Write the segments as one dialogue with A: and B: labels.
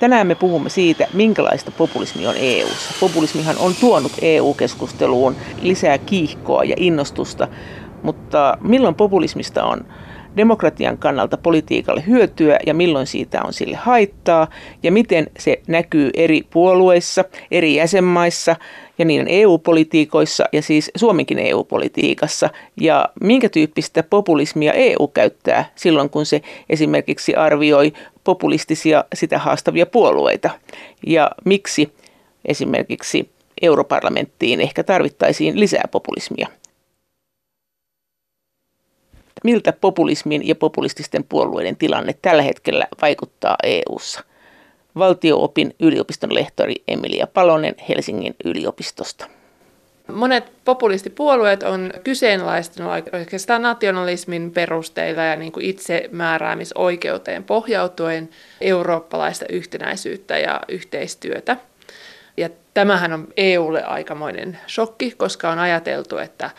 A: Tänään me puhumme siitä, minkälaista populismi on EU:ssa. Populismihan on tuonut EU-keskusteluun lisää kiihkoa ja innostusta, mutta milloin populismista on demokratian kannalta politiikalle hyötyä ja milloin siitä on sille haittaa ja miten se näkyy eri puolueissa, eri jäsenmaissa ja niiden EU-politiikoissa ja siis Suomenkin EU-politiikassa ja minkä tyyppistä populismia EU käyttää silloin, kun se esimerkiksi arvioi populistisia sitä haastavia puolueita ja miksi esimerkiksi europarlamenttiin ehkä tarvittaisiin lisää populismia miltä populismin ja populististen puolueiden tilanne tällä hetkellä vaikuttaa EU:ssa. Valtioopin yliopiston lehtori Emilia Palonen Helsingin yliopistosta.
B: Monet populistipuolueet on kyseenalaistanut oikeastaan nationalismin perusteilla ja niin kuin itsemääräämisoikeuteen pohjautuen eurooppalaista yhtenäisyyttä ja yhteistyötä. Ja tämähän on EUlle aikamoinen shokki, koska on ajateltu, että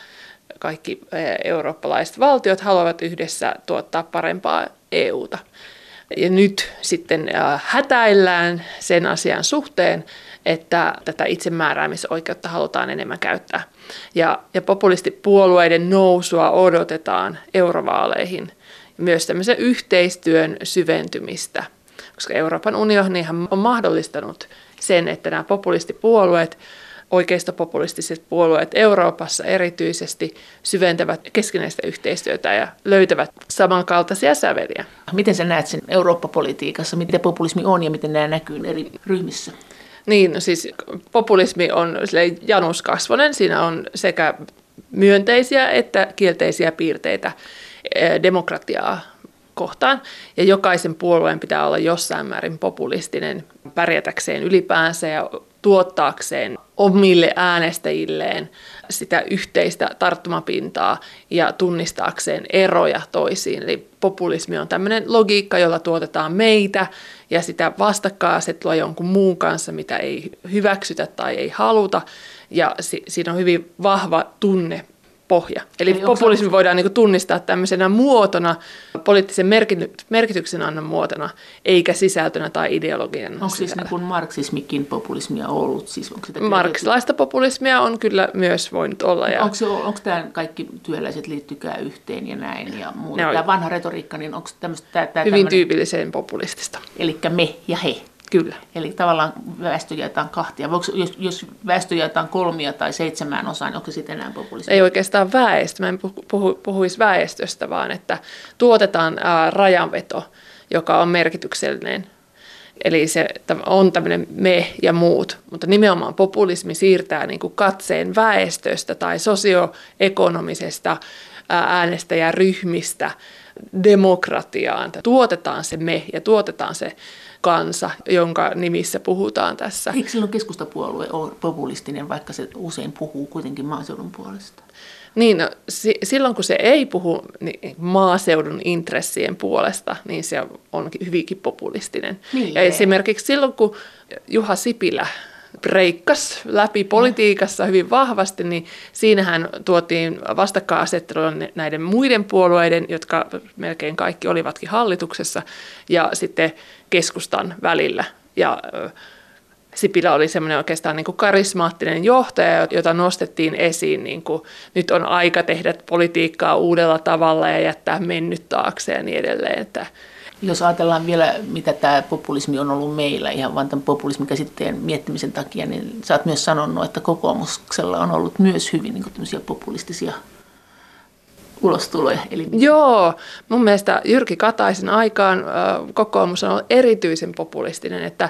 B: kaikki eh, eurooppalaiset valtiot haluavat yhdessä tuottaa parempaa EUta. Ja nyt sitten eh, hätäillään sen asian suhteen, että tätä itsemääräämisoikeutta halutaan enemmän käyttää. Ja, ja populistipuolueiden nousua odotetaan eurovaaleihin. Myös tämmöisen yhteistyön syventymistä, koska Euroopan unionihan on mahdollistanut sen, että nämä populistipuolueet oikeistopopulistiset puolueet Euroopassa erityisesti syventävät keskinäistä yhteistyötä ja löytävät samankaltaisia säveliä.
A: Miten sä näet sen Eurooppa-politiikassa, mitä populismi on ja miten nämä näkyy eri ryhmissä?
B: Niin, no siis populismi on januskasvonen. Siinä on sekä myönteisiä että kielteisiä piirteitä eh, demokratiaa kohtaan. Ja jokaisen puolueen pitää olla jossain määrin populistinen pärjätäkseen ylipäänsä ja tuottaakseen omille äänestäjilleen sitä yhteistä tarttumapintaa ja tunnistaakseen eroja toisiin. Eli populismi on tämmöinen logiikka, jolla tuotetaan meitä ja sitä vastakkainasettelua jonkun muun kanssa, mitä ei hyväksytä tai ei haluta. Ja si- siinä on hyvin vahva tunne pohja. Eli, Eli populismi onko... voidaan niin tunnistaa tämmöisenä muotona, poliittisen merkityksen annan muotona, eikä sisältönä tai ideologian
A: Onko siis niin kuin marksismikin populismia ollut? Siis onko sitä
B: Marksilaista populismia on kyllä myös voinut olla. Ja...
A: Onko, se, onko tämä kaikki työläiset liittykää yhteen ja näin ja muuta? Tämä vanha retoriikka, niin onko tämmöistä... Tämä,
B: tämä Hyvin tämmöinen... tyypilliseen populistista.
A: Eli me ja he.
B: Kyllä.
A: Eli tavallaan väestö jaetaan kahtia. Voiko, jos, jos väestö jaetaan kolmia tai seitsemään osaan, niin onko se sitten enää populismi?
B: Ei oikeastaan väestö. Mä en puhu, puhuisi väestöstä, vaan että tuotetaan ää, rajanveto, joka on merkityksellinen. Eli se on tämmöinen me ja muut, mutta nimenomaan populismi siirtää niin kuin katseen väestöstä tai sosioekonomisesta äänestäjäryhmistä demokratiaan. Tuotetaan se me ja tuotetaan se kansa, jonka nimissä puhutaan tässä.
A: Eikö silloin keskustapuolue ole populistinen, vaikka se usein puhuu kuitenkin maaseudun puolesta?
B: Niin, no, si- silloin kun se ei puhu niin maaseudun intressien puolesta, niin se on hyvinkin populistinen. Niin. Ja esimerkiksi silloin, kun Juha Sipilä breikkas läpi politiikassa hyvin vahvasti, niin siinähän tuotiin vastakkainasettelua näiden muiden puolueiden, jotka melkein kaikki olivatkin hallituksessa, ja sitten keskustan välillä. Ja Sipilä oli semmoinen oikeastaan niin kuin karismaattinen johtaja, jota nostettiin esiin. Niin kuin, nyt on aika tehdä politiikkaa uudella tavalla ja jättää mennyt taakse ja niin edelleen. Että
A: jos ajatellaan vielä, mitä tämä populismi on ollut meillä, ihan vain tämän populismin käsitteen miettimisen takia, niin sä oot myös sanonut, että kokoomuksella on ollut myös hyvin niin populistisia ulostuloja.
B: Eli... Joo, mun mielestä Jyrki Kataisen aikaan kokoomus on ollut erityisen populistinen, että,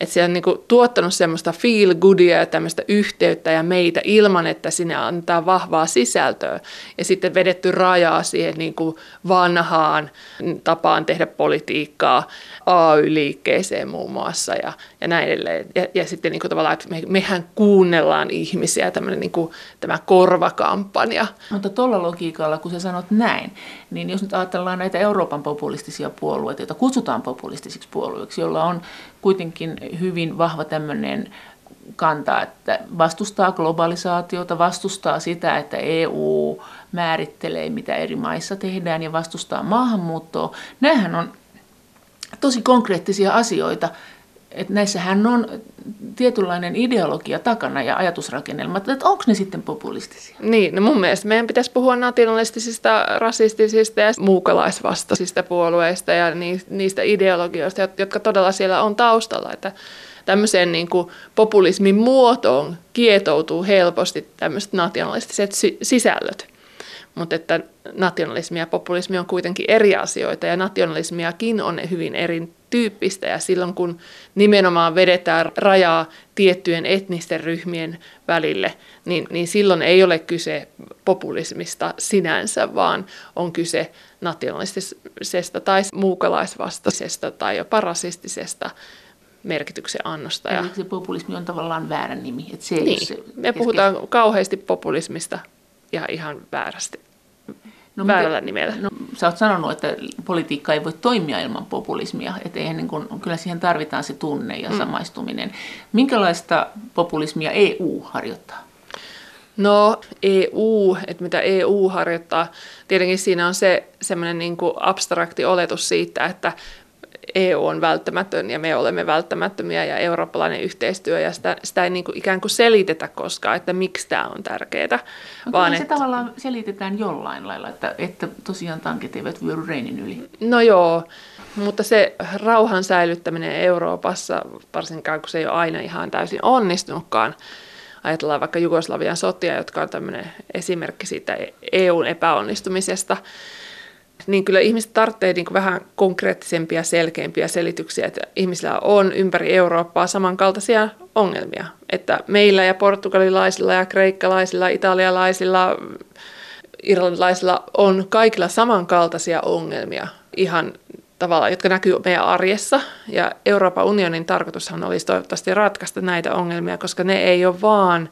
B: että se on niin kuin tuottanut semmoista feel goodia ja tämmöistä yhteyttä ja meitä ilman, että sinne antaa vahvaa sisältöä. Ja sitten vedetty rajaa siihen niin kuin vanhaan tapaan tehdä politiikkaa, AY-liikkeeseen muun muassa ja, ja näin edelleen. Ja, ja sitten niin kuin tavallaan, että me, mehän kuunnellaan ihmisiä, tämmöinen niin kuin, tämä korvakampanja.
A: Mutta tuolla logiikalla, kun sä sanot näin, niin jos nyt ajatellaan näitä Euroopan populistisia puolueita, joita kutsutaan populistisiksi puolueiksi, joilla on kuitenkin hyvin vahva tämmöinen kanta, että vastustaa globalisaatiota, vastustaa sitä, että EU määrittelee, mitä eri maissa tehdään ja vastustaa maahanmuuttoa. Nämähän on tosi konkreettisia asioita, että näissähän on tietynlainen ideologia takana ja ajatusrakennelma, että onko ne sitten populistisia?
B: Niin, no mun mielestä meidän pitäisi puhua nationalistisista, rasistisista ja muukalaisvastaisista puolueista ja niistä ideologioista, jotka todella siellä on taustalla. Että tämmöiseen niin kuin populismin muotoon kietoutuu helposti tämmöiset nationalistiset sisällöt. Mutta että nationalismi ja populismi on kuitenkin eri asioita ja nationalismiakin on hyvin erityyppistä ja silloin kun nimenomaan vedetään rajaa tiettyjen etnisten ryhmien välille, niin, niin silloin ei ole kyse populismista sinänsä, vaan on kyse nationalistisesta tai muukalaisvastaisesta tai jopa rasistisesta merkityksen annosta.
A: Eli se populismi on tavallaan väärä nimi. Että se
B: niin. se Me puhutaan kauheasti populismista ja ihan väärästi. No, väärällä miten, nimellä.
A: No, sä oot sanonut, että politiikka ei voi toimia ilman populismia. Että eihän niin kun, kyllä siihen tarvitaan se tunne ja mm. samaistuminen. Minkälaista populismia EU harjoittaa?
B: No EU, että mitä EU harjoittaa, tietenkin siinä on se semmoinen niin abstrakti oletus siitä, että EU on välttämätön ja me olemme välttämättömiä ja eurooppalainen yhteistyö ja sitä, sitä ei niin kuin ikään kuin selitetä koskaan, että miksi tämä on tärkeää.
A: No, vaan se että, tavallaan selitetään jollain lailla, että, että tosiaan tankit eivät vyöry Reinin yli.
B: No joo, mutta se rauhan säilyttäminen Euroopassa, varsinkaan kun se ei ole aina ihan täysin onnistunutkaan, ajatellaan vaikka Jugoslavian sotia, jotka on tämmöinen esimerkki siitä EUn epäonnistumisesta, niin kyllä ihmiset tarvitsee niin vähän konkreettisempia, selkeämpiä selityksiä, että ihmisillä on ympäri Eurooppaa samankaltaisia ongelmia. Että meillä ja portugalilaisilla ja kreikkalaisilla, italialaisilla, irlantilaisilla on kaikilla samankaltaisia ongelmia ihan tavalla, jotka näkyy meidän arjessa. Ja Euroopan unionin tarkoitushan olisi toivottavasti ratkaista näitä ongelmia, koska ne ei ole vaan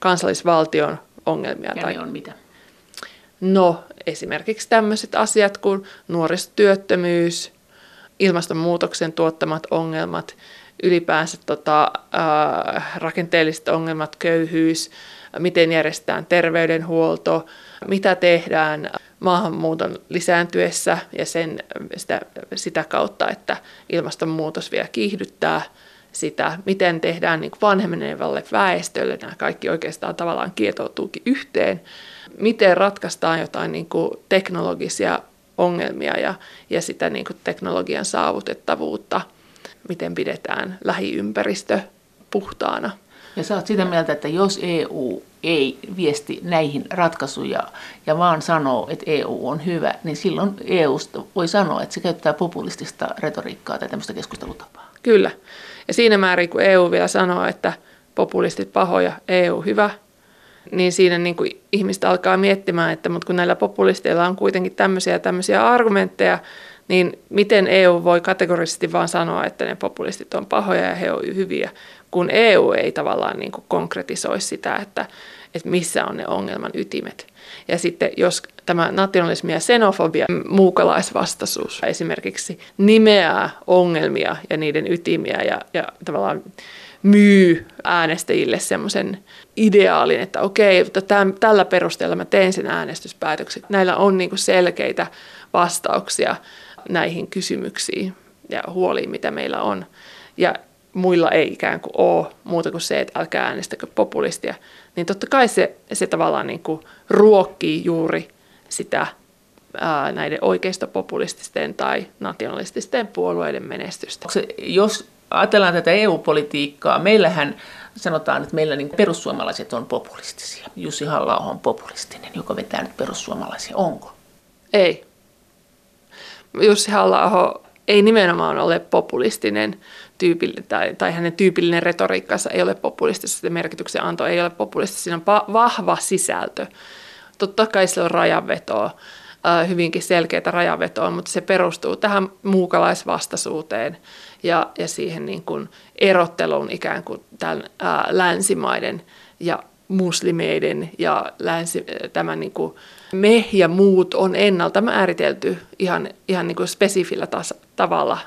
B: kansallisvaltion ongelmia.
A: Ja tai... ne on mitä?
B: No, esimerkiksi tämmöiset asiat kuin nuorisotyöttömyys, ilmastonmuutoksen tuottamat ongelmat, ylipäänsä tota, äh, rakenteelliset ongelmat, köyhyys, miten järjestetään terveydenhuolto, mitä tehdään maahanmuuton lisääntyessä ja sen, sitä, sitä kautta, että ilmastonmuutos vielä kiihdyttää sitä, miten tehdään niin vanhenevalle väestölle, nämä kaikki oikeastaan tavallaan kietoutuukin yhteen miten ratkaistaan jotain niin kuin teknologisia ongelmia ja, ja sitä niin kuin teknologian saavutettavuutta, miten pidetään lähiympäristö puhtaana.
A: Ja sä oot sitä mieltä, että jos EU ei viesti näihin ratkaisuja ja vaan sanoo, että EU on hyvä, niin silloin EUsta voi sanoa, että se käyttää populistista retoriikkaa tai tämmöistä keskustelutapaa.
B: Kyllä. Ja siinä määrin, kun EU vielä sanoo, että populistit pahoja, EU hyvä, niin siinä niin kuin ihmistä alkaa miettimään, että mutta kun näillä populisteilla on kuitenkin tämmöisiä tämmöisiä argumentteja, niin miten EU voi kategorisesti vaan sanoa, että ne populistit on pahoja ja he ovat hyviä, kun EU ei tavallaan niin kuin konkretisoi sitä, että, että missä on ne ongelman ytimet. Ja sitten jos tämä nationalismi ja xenofobia, muukalaisvastaisuus esimerkiksi nimeää ongelmia ja niiden ytimiä ja, ja tavallaan myy äänestäjille semmoisen ideaalin, että okei, mutta tämän, tällä perusteella mä teen sen äänestyspäätöksen. Näillä on niin kuin selkeitä vastauksia näihin kysymyksiin ja huoliin, mitä meillä on. Ja muilla ei ikään kuin ole muuta kuin se, että älkää äänestäkö populistia. Niin totta kai se, se tavallaan niin kuin ruokkii juuri sitä ää, näiden oikeistopopulististen tai nationalististen puolueiden menestystä.
A: Se, jos ajatellaan tätä EU-politiikkaa, meillähän sanotaan, että meillä niin perussuomalaiset on populistisia. Jussi halla on populistinen, joka vetää nyt perussuomalaisia. Onko?
B: Ei. Jussi halla ei nimenomaan ole populistinen tyypillinen, tai, tai hänen tyypillinen retoriikkansa ei ole populistista, se merkityksen anto ei ole populistista, siinä on pa- vahva sisältö. Totta kai se on rajanvetoa, hyvinkin selkeää rajanvetoa, mutta se perustuu tähän muukalaisvastaisuuteen ja, ja siihen niin kuin erotteluun ikään kuin tämän ää, länsimaiden ja muslimeiden ja länsi, tämän niin kuin me ja muut on ennalta määritelty ihan, ihan niin kuin spesifillä tas, tavalla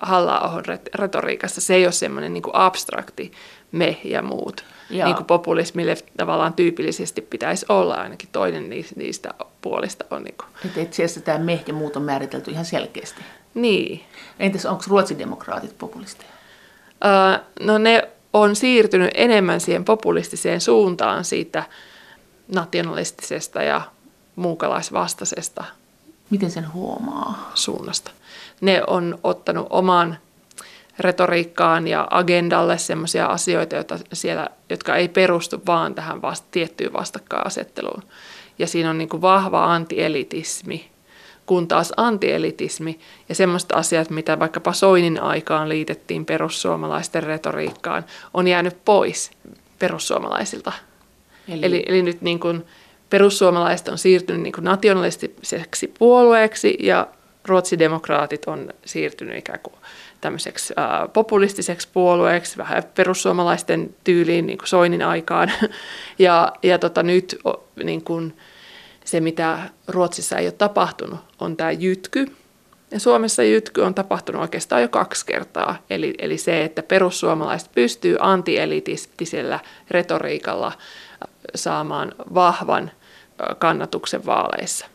B: halla retoriikassa. Se ei ole semmoinen niin kuin abstrakti me ja muut. Joo. Niin kuin populismille tavallaan tyypillisesti pitäisi olla ainakin toinen niistä puolista on. Niin kuin.
A: Että itse asiassa tämä me ja muut on määritelty ihan selkeästi.
B: Niin.
A: Entäs onko ruotsidemokraatit populisteja?
B: No ne on siirtynyt enemmän siihen populistiseen suuntaan siitä nationalistisesta ja muukalaisvastaisesta
A: Miten sen huomaa?
B: suunnasta. Ne on ottanut oman retoriikkaan ja agendalle sellaisia asioita, joita siellä, jotka ei perustu vaan tähän vasta, tiettyyn vastakkainasetteluun. Ja siinä on niin kuin vahva antielitismi, kun taas antielitismi ja semmoiset asiat, mitä vaikkapa Soinin aikaan liitettiin perussuomalaisten retoriikkaan, on jäänyt pois perussuomalaisilta. Eli, eli, eli nyt niin kuin perussuomalaiset on siirtynyt niin kuin nationalistiseksi puolueeksi ja ruotsidemokraatit on siirtynyt ikään kuin tämmöiseksi ää, populistiseksi puolueeksi, vähän perussuomalaisten tyyliin niin kuin Soinin aikaan. Ja, ja tota, nyt niin kuin, se, mitä Ruotsissa ei ole tapahtunut, on tämä jytky. Ja Suomessa jytky on tapahtunut oikeastaan jo kaksi kertaa. Eli, eli se, että perussuomalaiset pystyy antielitistisellä retoriikalla saamaan vahvan kannatuksen vaaleissa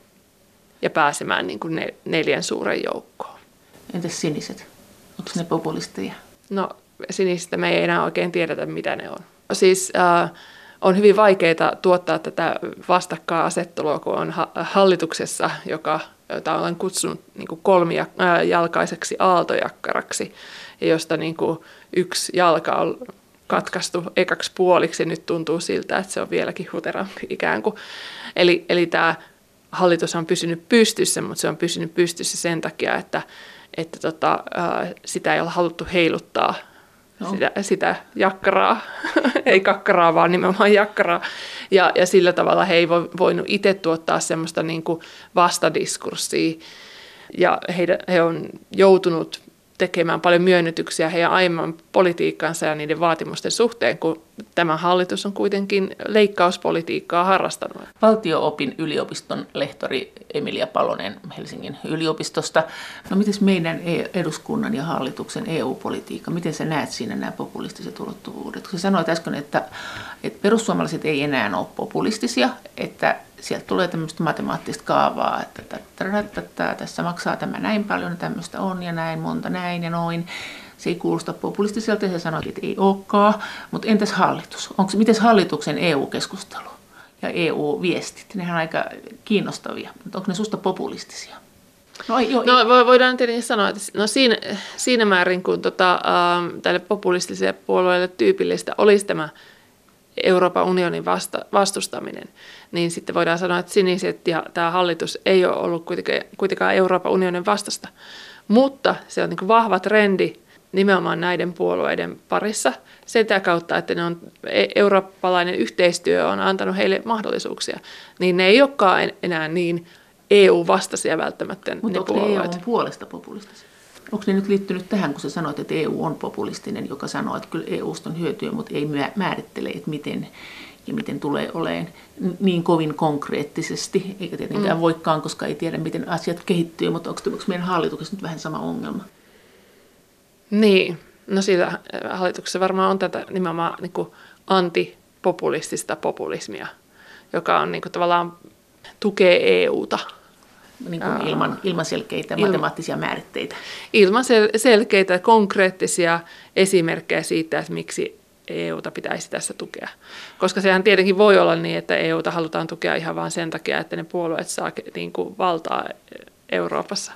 B: ja pääsemään niin kuin neljän suuren joukkoon.
A: Entäs siniset? Onko ne populisteja?
B: No sinisistä me ei enää oikein tiedetä, mitä ne on. Siis äh, on hyvin vaikeaa tuottaa tätä vastakkainasettelua, kun on hallituksessa, joka, jota olen kutsunut niin kuin kolmijalkaiseksi aaltojakkaraksi, ja josta niin kuin yksi jalka on katkaistu ekaksi puoliksi, ja nyt tuntuu siltä, että se on vieläkin huterampi ikään kuin. Eli, eli tämä hallitus on pysynyt pystyssä, mutta se on pysynyt pystyssä sen takia, että että tota, sitä ei ole haluttu heiluttaa, no. sitä, sitä jakkaraa, ei kakkaraa, vaan nimenomaan jakkaraa. Ja, ja sillä tavalla he ei voinut itse tuottaa semmoista niin kuin vastadiskurssia. Ja he, he on joutunut tekemään paljon myönnytyksiä heidän aiemman politiikkansa ja niiden vaatimusten suhteen, kun tämä hallitus on kuitenkin leikkauspolitiikkaa harrastanut.
A: Valtio-opin yliopiston lehtori Emilia Palonen Helsingin yliopistosta. No miten meidän e- eduskunnan ja hallituksen EU-politiikka, miten sä näet siinä nämä populistiset ulottuvuudet? Kun sä sanoit äsken, että, että perussuomalaiset ei enää ole populistisia, että sieltä tulee tämmöistä matemaattista kaavaa, että tässä maksaa tämä näin paljon, tämmöistä on ja näin monta näin ja noin. Se ei kuulosta populistiselta ja se sanoo, että ei olekaan. Mutta entäs hallitus? Onko, miten hallituksen EU-keskustelu ja EU-viestit? Nehän on aika kiinnostavia, mutta onko ne susta populistisia?
B: No, jo, no voidaan tietenkin sanoa, että no siinä, siinä määrin, kun tota, äh, tälle populistiselle puolueelle tyypillistä olisi tämä Euroopan unionin vasta, vastustaminen, niin sitten voidaan sanoa, että siniset ja tämä hallitus ei ole ollut kuitenkaan, Euroopan unionin vastasta. Mutta se on niin vahva trendi nimenomaan näiden puolueiden parissa sitä kautta, että ne on, e, eurooppalainen yhteistyö on antanut heille mahdollisuuksia. Niin ne ei olekaan enää niin EU-vastaisia välttämättä
A: Mutta ne EU puolesta populistisia? Onko ne nyt liittynyt tähän, kun sä sanoit, että EU on populistinen, joka sanoo, että kyllä EUsta on hyötyä, mutta ei määrittele, että miten ja miten tulee olemaan niin kovin konkreettisesti, eikä tietenkään mm. voikaan, koska ei tiedä, miten asiat kehittyy, mutta onko, onko meidän hallituksessa nyt vähän sama ongelma?
B: Niin, no siitä hallituksessa varmaan on tätä nimenomaan niin kuin antipopulistista populismia, joka on niin kuin, tavallaan tukee EUta –
A: niin kuin ilman, ilman selkeitä ilman, matemaattisia määritteitä.
B: Ilman sel, selkeitä konkreettisia esimerkkejä siitä, että miksi EUta pitäisi tässä tukea. Koska sehän tietenkin voi olla niin, että EUta halutaan tukea ihan vain sen takia, että ne puolueet saa niin kuin valtaa Euroopassa.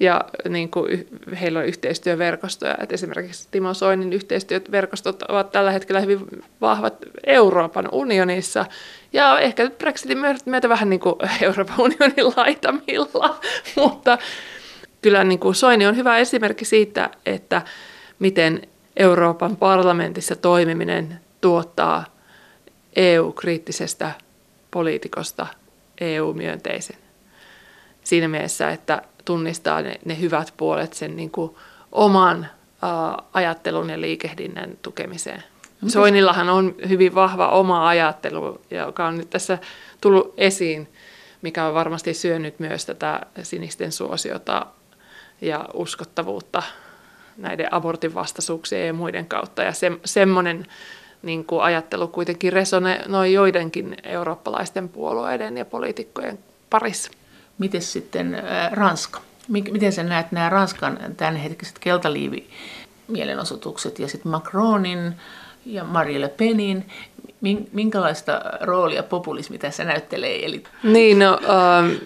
B: Ja niin kuin heillä on yhteistyöverkostoja. että esimerkiksi Timo Soinin yhteistyöverkostot ovat tällä hetkellä hyvin vahvat Euroopan unionissa. Ja ehkä Brexitin myötä vähän niin kuin Euroopan unionin laitamilla. Mutta kyllä niin kuin Soini on hyvä esimerkki siitä, että miten Euroopan parlamentissa toimiminen tuottaa EU-kriittisestä poliitikosta EU-myönteisen siinä mielessä, että tunnistaa ne, ne hyvät puolet sen niin kuin oman ä, ajattelun ja liikehdinnän tukemiseen. Mites? Soinillahan on hyvin vahva oma ajattelu, joka on nyt tässä tullut esiin, mikä on varmasti syönyt myös tätä sinisten suosiota ja uskottavuutta näiden abortin vastaisuuksien ja muiden kautta. Ja se, semmoinen niin kuin ajattelu kuitenkin resonoi joidenkin eurooppalaisten puolueiden ja poliitikkojen parissa.
A: Miten sitten Ranska? Miten sä näet nämä Ranskan tämänhetkiset keltaliivi mielenosoitukset ja sitten Macronin ja Marie Le Penin. Minkälaista roolia populismi tässä näyttelee? Eli...
B: Niin, no äh,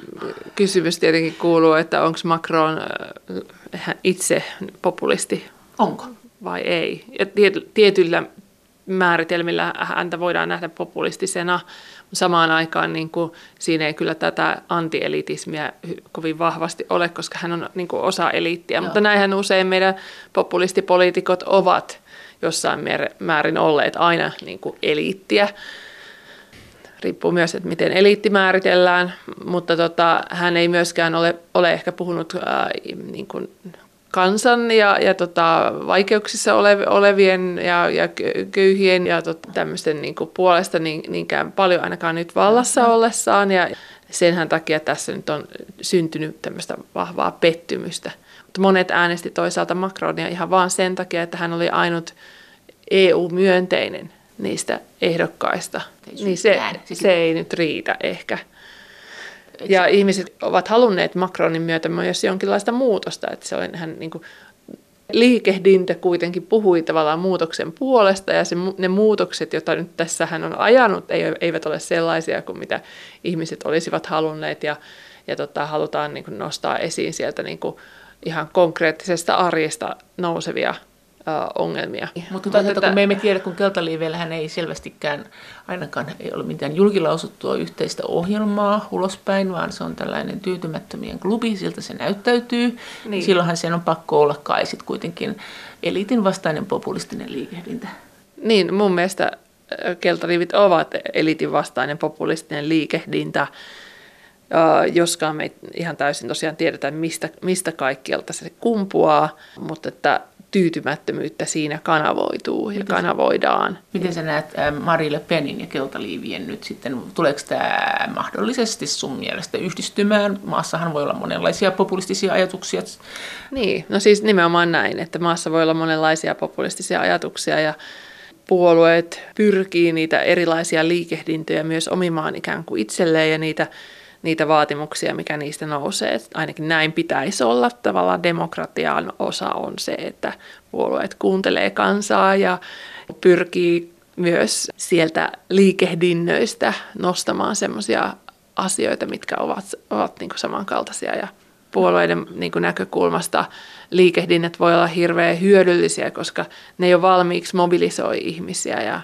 B: kysymys tietenkin kuuluu, että onko Macron äh, itse populisti?
A: Onko?
B: Vai ei? Ja tietyllä määritelmillä häntä voidaan nähdä populistisena. Samaan aikaan niin kuin, siinä ei kyllä tätä antielitismiä kovin vahvasti ole, koska hän on niin kuin, osa eliittiä. Joo. Mutta näinhän usein meidän populistipoliitikot ovat jossain määrin olleet aina niin kuin, eliittiä. Riippuu myös, että miten eliitti määritellään, mutta tota, hän ei myöskään ole, ole ehkä puhunut ää, niin kuin, kansan ja, ja tota, vaikeuksissa ole, olevien ja, ja köyhien ja tota, tämmöisten niin kuin puolesta niin, niinkään paljon ainakaan nyt vallassa ollessaan. Ja senhän takia tässä nyt on syntynyt tämmöistä vahvaa pettymystä. Mutta monet äänesti toisaalta Macronia ihan vaan sen takia, että hän oli ainut EU-myönteinen niistä ehdokkaista. Niin se, se ei nyt riitä ehkä. Ja ihmiset ovat halunneet Macronin myötä myös jonkinlaista muutosta, että se on hän niin kuin, liikehdintä kuitenkin puhui tavallaan muutoksen puolesta ja se, ne muutokset, joita nyt tässä hän on ajanut, eivät ole sellaisia kuin mitä ihmiset olisivat halunneet ja, ja tota, halutaan niin kuin nostaa esiin sieltä niin kuin ihan konkreettisesta arjesta nousevia ongelmia.
A: Mutta toisaalta kun me emme tiedä, kun Keltaliiveillähän ei selvästikään ainakaan ei ole mitään julkilausuttua yhteistä ohjelmaa ulospäin, vaan se on tällainen tyytymättömien klubi, siltä se näyttäytyy. Niin. Silloinhan sen on pakko olla kai sit kuitenkin eliitin vastainen populistinen liikehdintä.
B: Niin, mun mielestä keltaliivit ovat eliitin vastainen populistinen liikehdintä, joskaan me ei ihan täysin tosiaan tiedetä, mistä, mistä kaikkialta se kumpuaa, mutta että tyytymättömyyttä siinä kanavoituu ja miten kanavoidaan.
A: Miten sä näet Marille Penin ja Keltaliivien nyt sitten, tuleeko tämä mahdollisesti sun mielestä yhdistymään? Maassahan voi olla monenlaisia populistisia ajatuksia.
B: Niin, no siis nimenomaan näin, että maassa voi olla monenlaisia populistisia ajatuksia ja puolueet pyrkii niitä erilaisia liikehdintöjä myös omimaan ikään kuin itselleen ja niitä niitä vaatimuksia, mikä niistä nousee. Ainakin näin pitäisi olla. Tavallaan demokratian osa on se, että puolueet kuuntelee kansaa ja pyrkii myös sieltä liikehdinnöistä nostamaan sellaisia asioita, mitkä ovat, ovat niin samankaltaisia ja puolueiden niin näkökulmasta liikehdinnät voi olla hirveän hyödyllisiä, koska ne jo valmiiksi mobilisoi ihmisiä ja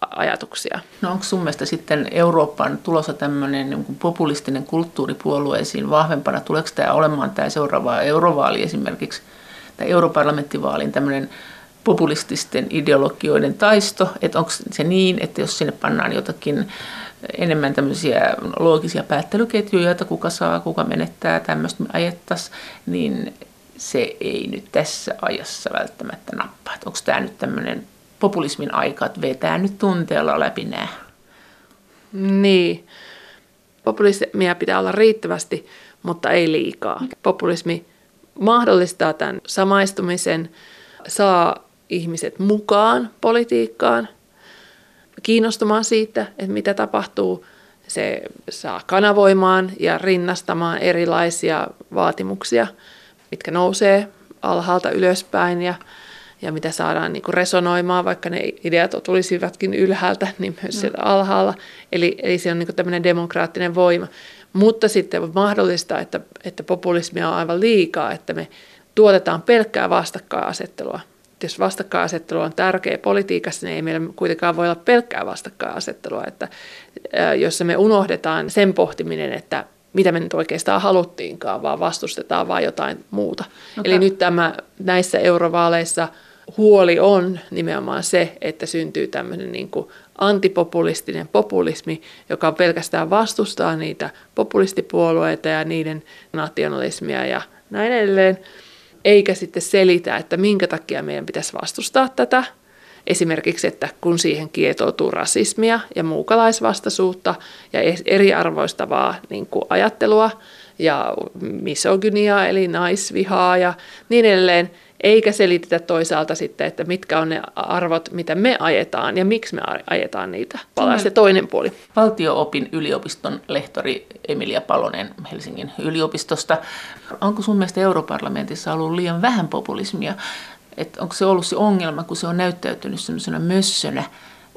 B: ajatuksia.
A: No onko sun mielestä sitten Euroopan tulossa tämmöinen niin populistinen kulttuuripuolueisiin vahvempana? Tuleeko tämä olemaan tämä seuraava eurovaali esimerkiksi, tai europarlamenttivaalin tämmöinen populististen ideologioiden taisto, että onko se niin, että jos sinne pannaan jotakin enemmän tämmöisiä loogisia päättelyketjuja, että kuka saa, kuka menettää, tämmöistä ajettaisiin, niin se ei nyt tässä ajassa välttämättä nappaa. Onko tämä nyt tämmöinen populismin aika, että vetää nyt tunteella läpi nämä.
B: Niin. Populismia pitää olla riittävästi, mutta ei liikaa. Populismi mahdollistaa tämän samaistumisen, saa ihmiset mukaan politiikkaan, kiinnostumaan siitä, että mitä tapahtuu. Se saa kanavoimaan ja rinnastamaan erilaisia vaatimuksia, mitkä nousee alhaalta ylöspäin ja ja mitä saadaan niin kuin resonoimaan, vaikka ne ideat tulisivatkin ylhäältä, niin myös no. sieltä alhaalla. Eli, eli se on niin kuin tämmöinen demokraattinen voima. Mutta sitten on mahdollista, että, että populismia on aivan liikaa, että me tuotetaan pelkkää vastakkainasettelua. Jos vastakkainasettelu on tärkeä politiikassa, niin ei meillä kuitenkaan voi olla pelkkää vastakkainasettelua, että jos me unohdetaan sen pohtiminen, että mitä me nyt oikeastaan haluttiinkaan, vaan vastustetaan vain jotain muuta. Okay. Eli nyt tämä näissä eurovaaleissa – huoli on nimenomaan se, että syntyy tämmöinen niin kuin antipopulistinen populismi, joka pelkästään vastustaa niitä populistipuolueita ja niiden nationalismia ja näin edelleen, eikä sitten selitä, että minkä takia meidän pitäisi vastustaa tätä. Esimerkiksi, että kun siihen kietoutuu rasismia ja muukalaisvastaisuutta ja eriarvoistavaa niin kuin ajattelua ja misogyniaa eli naisvihaa ja niin edelleen, eikä selitetä toisaalta sitten, että mitkä on ne arvot, mitä me ajetaan ja miksi me ajetaan niitä. Palaa se toinen puoli.
A: Valtio-opin yliopiston lehtori Emilia Palonen Helsingin yliopistosta. Onko sun mielestä europarlamentissa ollut liian vähän populismia? Että onko se ollut se ongelma, kun se on näyttäytynyt semmoisena mössönä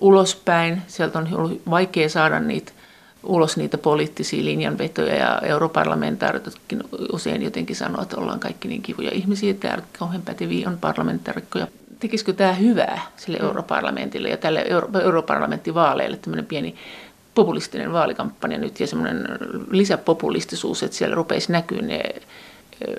A: ulospäin. Sieltä on ollut vaikea saada niitä ulos niitä poliittisia linjanvetoja ja europarlamentaarikotkin usein jotenkin sanoo, että ollaan kaikki niin kivoja ihmisiä, että kauhean päteviä on parlamentaarikkoja. Tekisikö tämä hyvää sille mm. europarlamentille ja tälle euro- europarlamenttivaaleille tämmöinen pieni populistinen vaalikampanja nyt ja semmoinen lisäpopulistisuus, että siellä rupeisi näkyä ne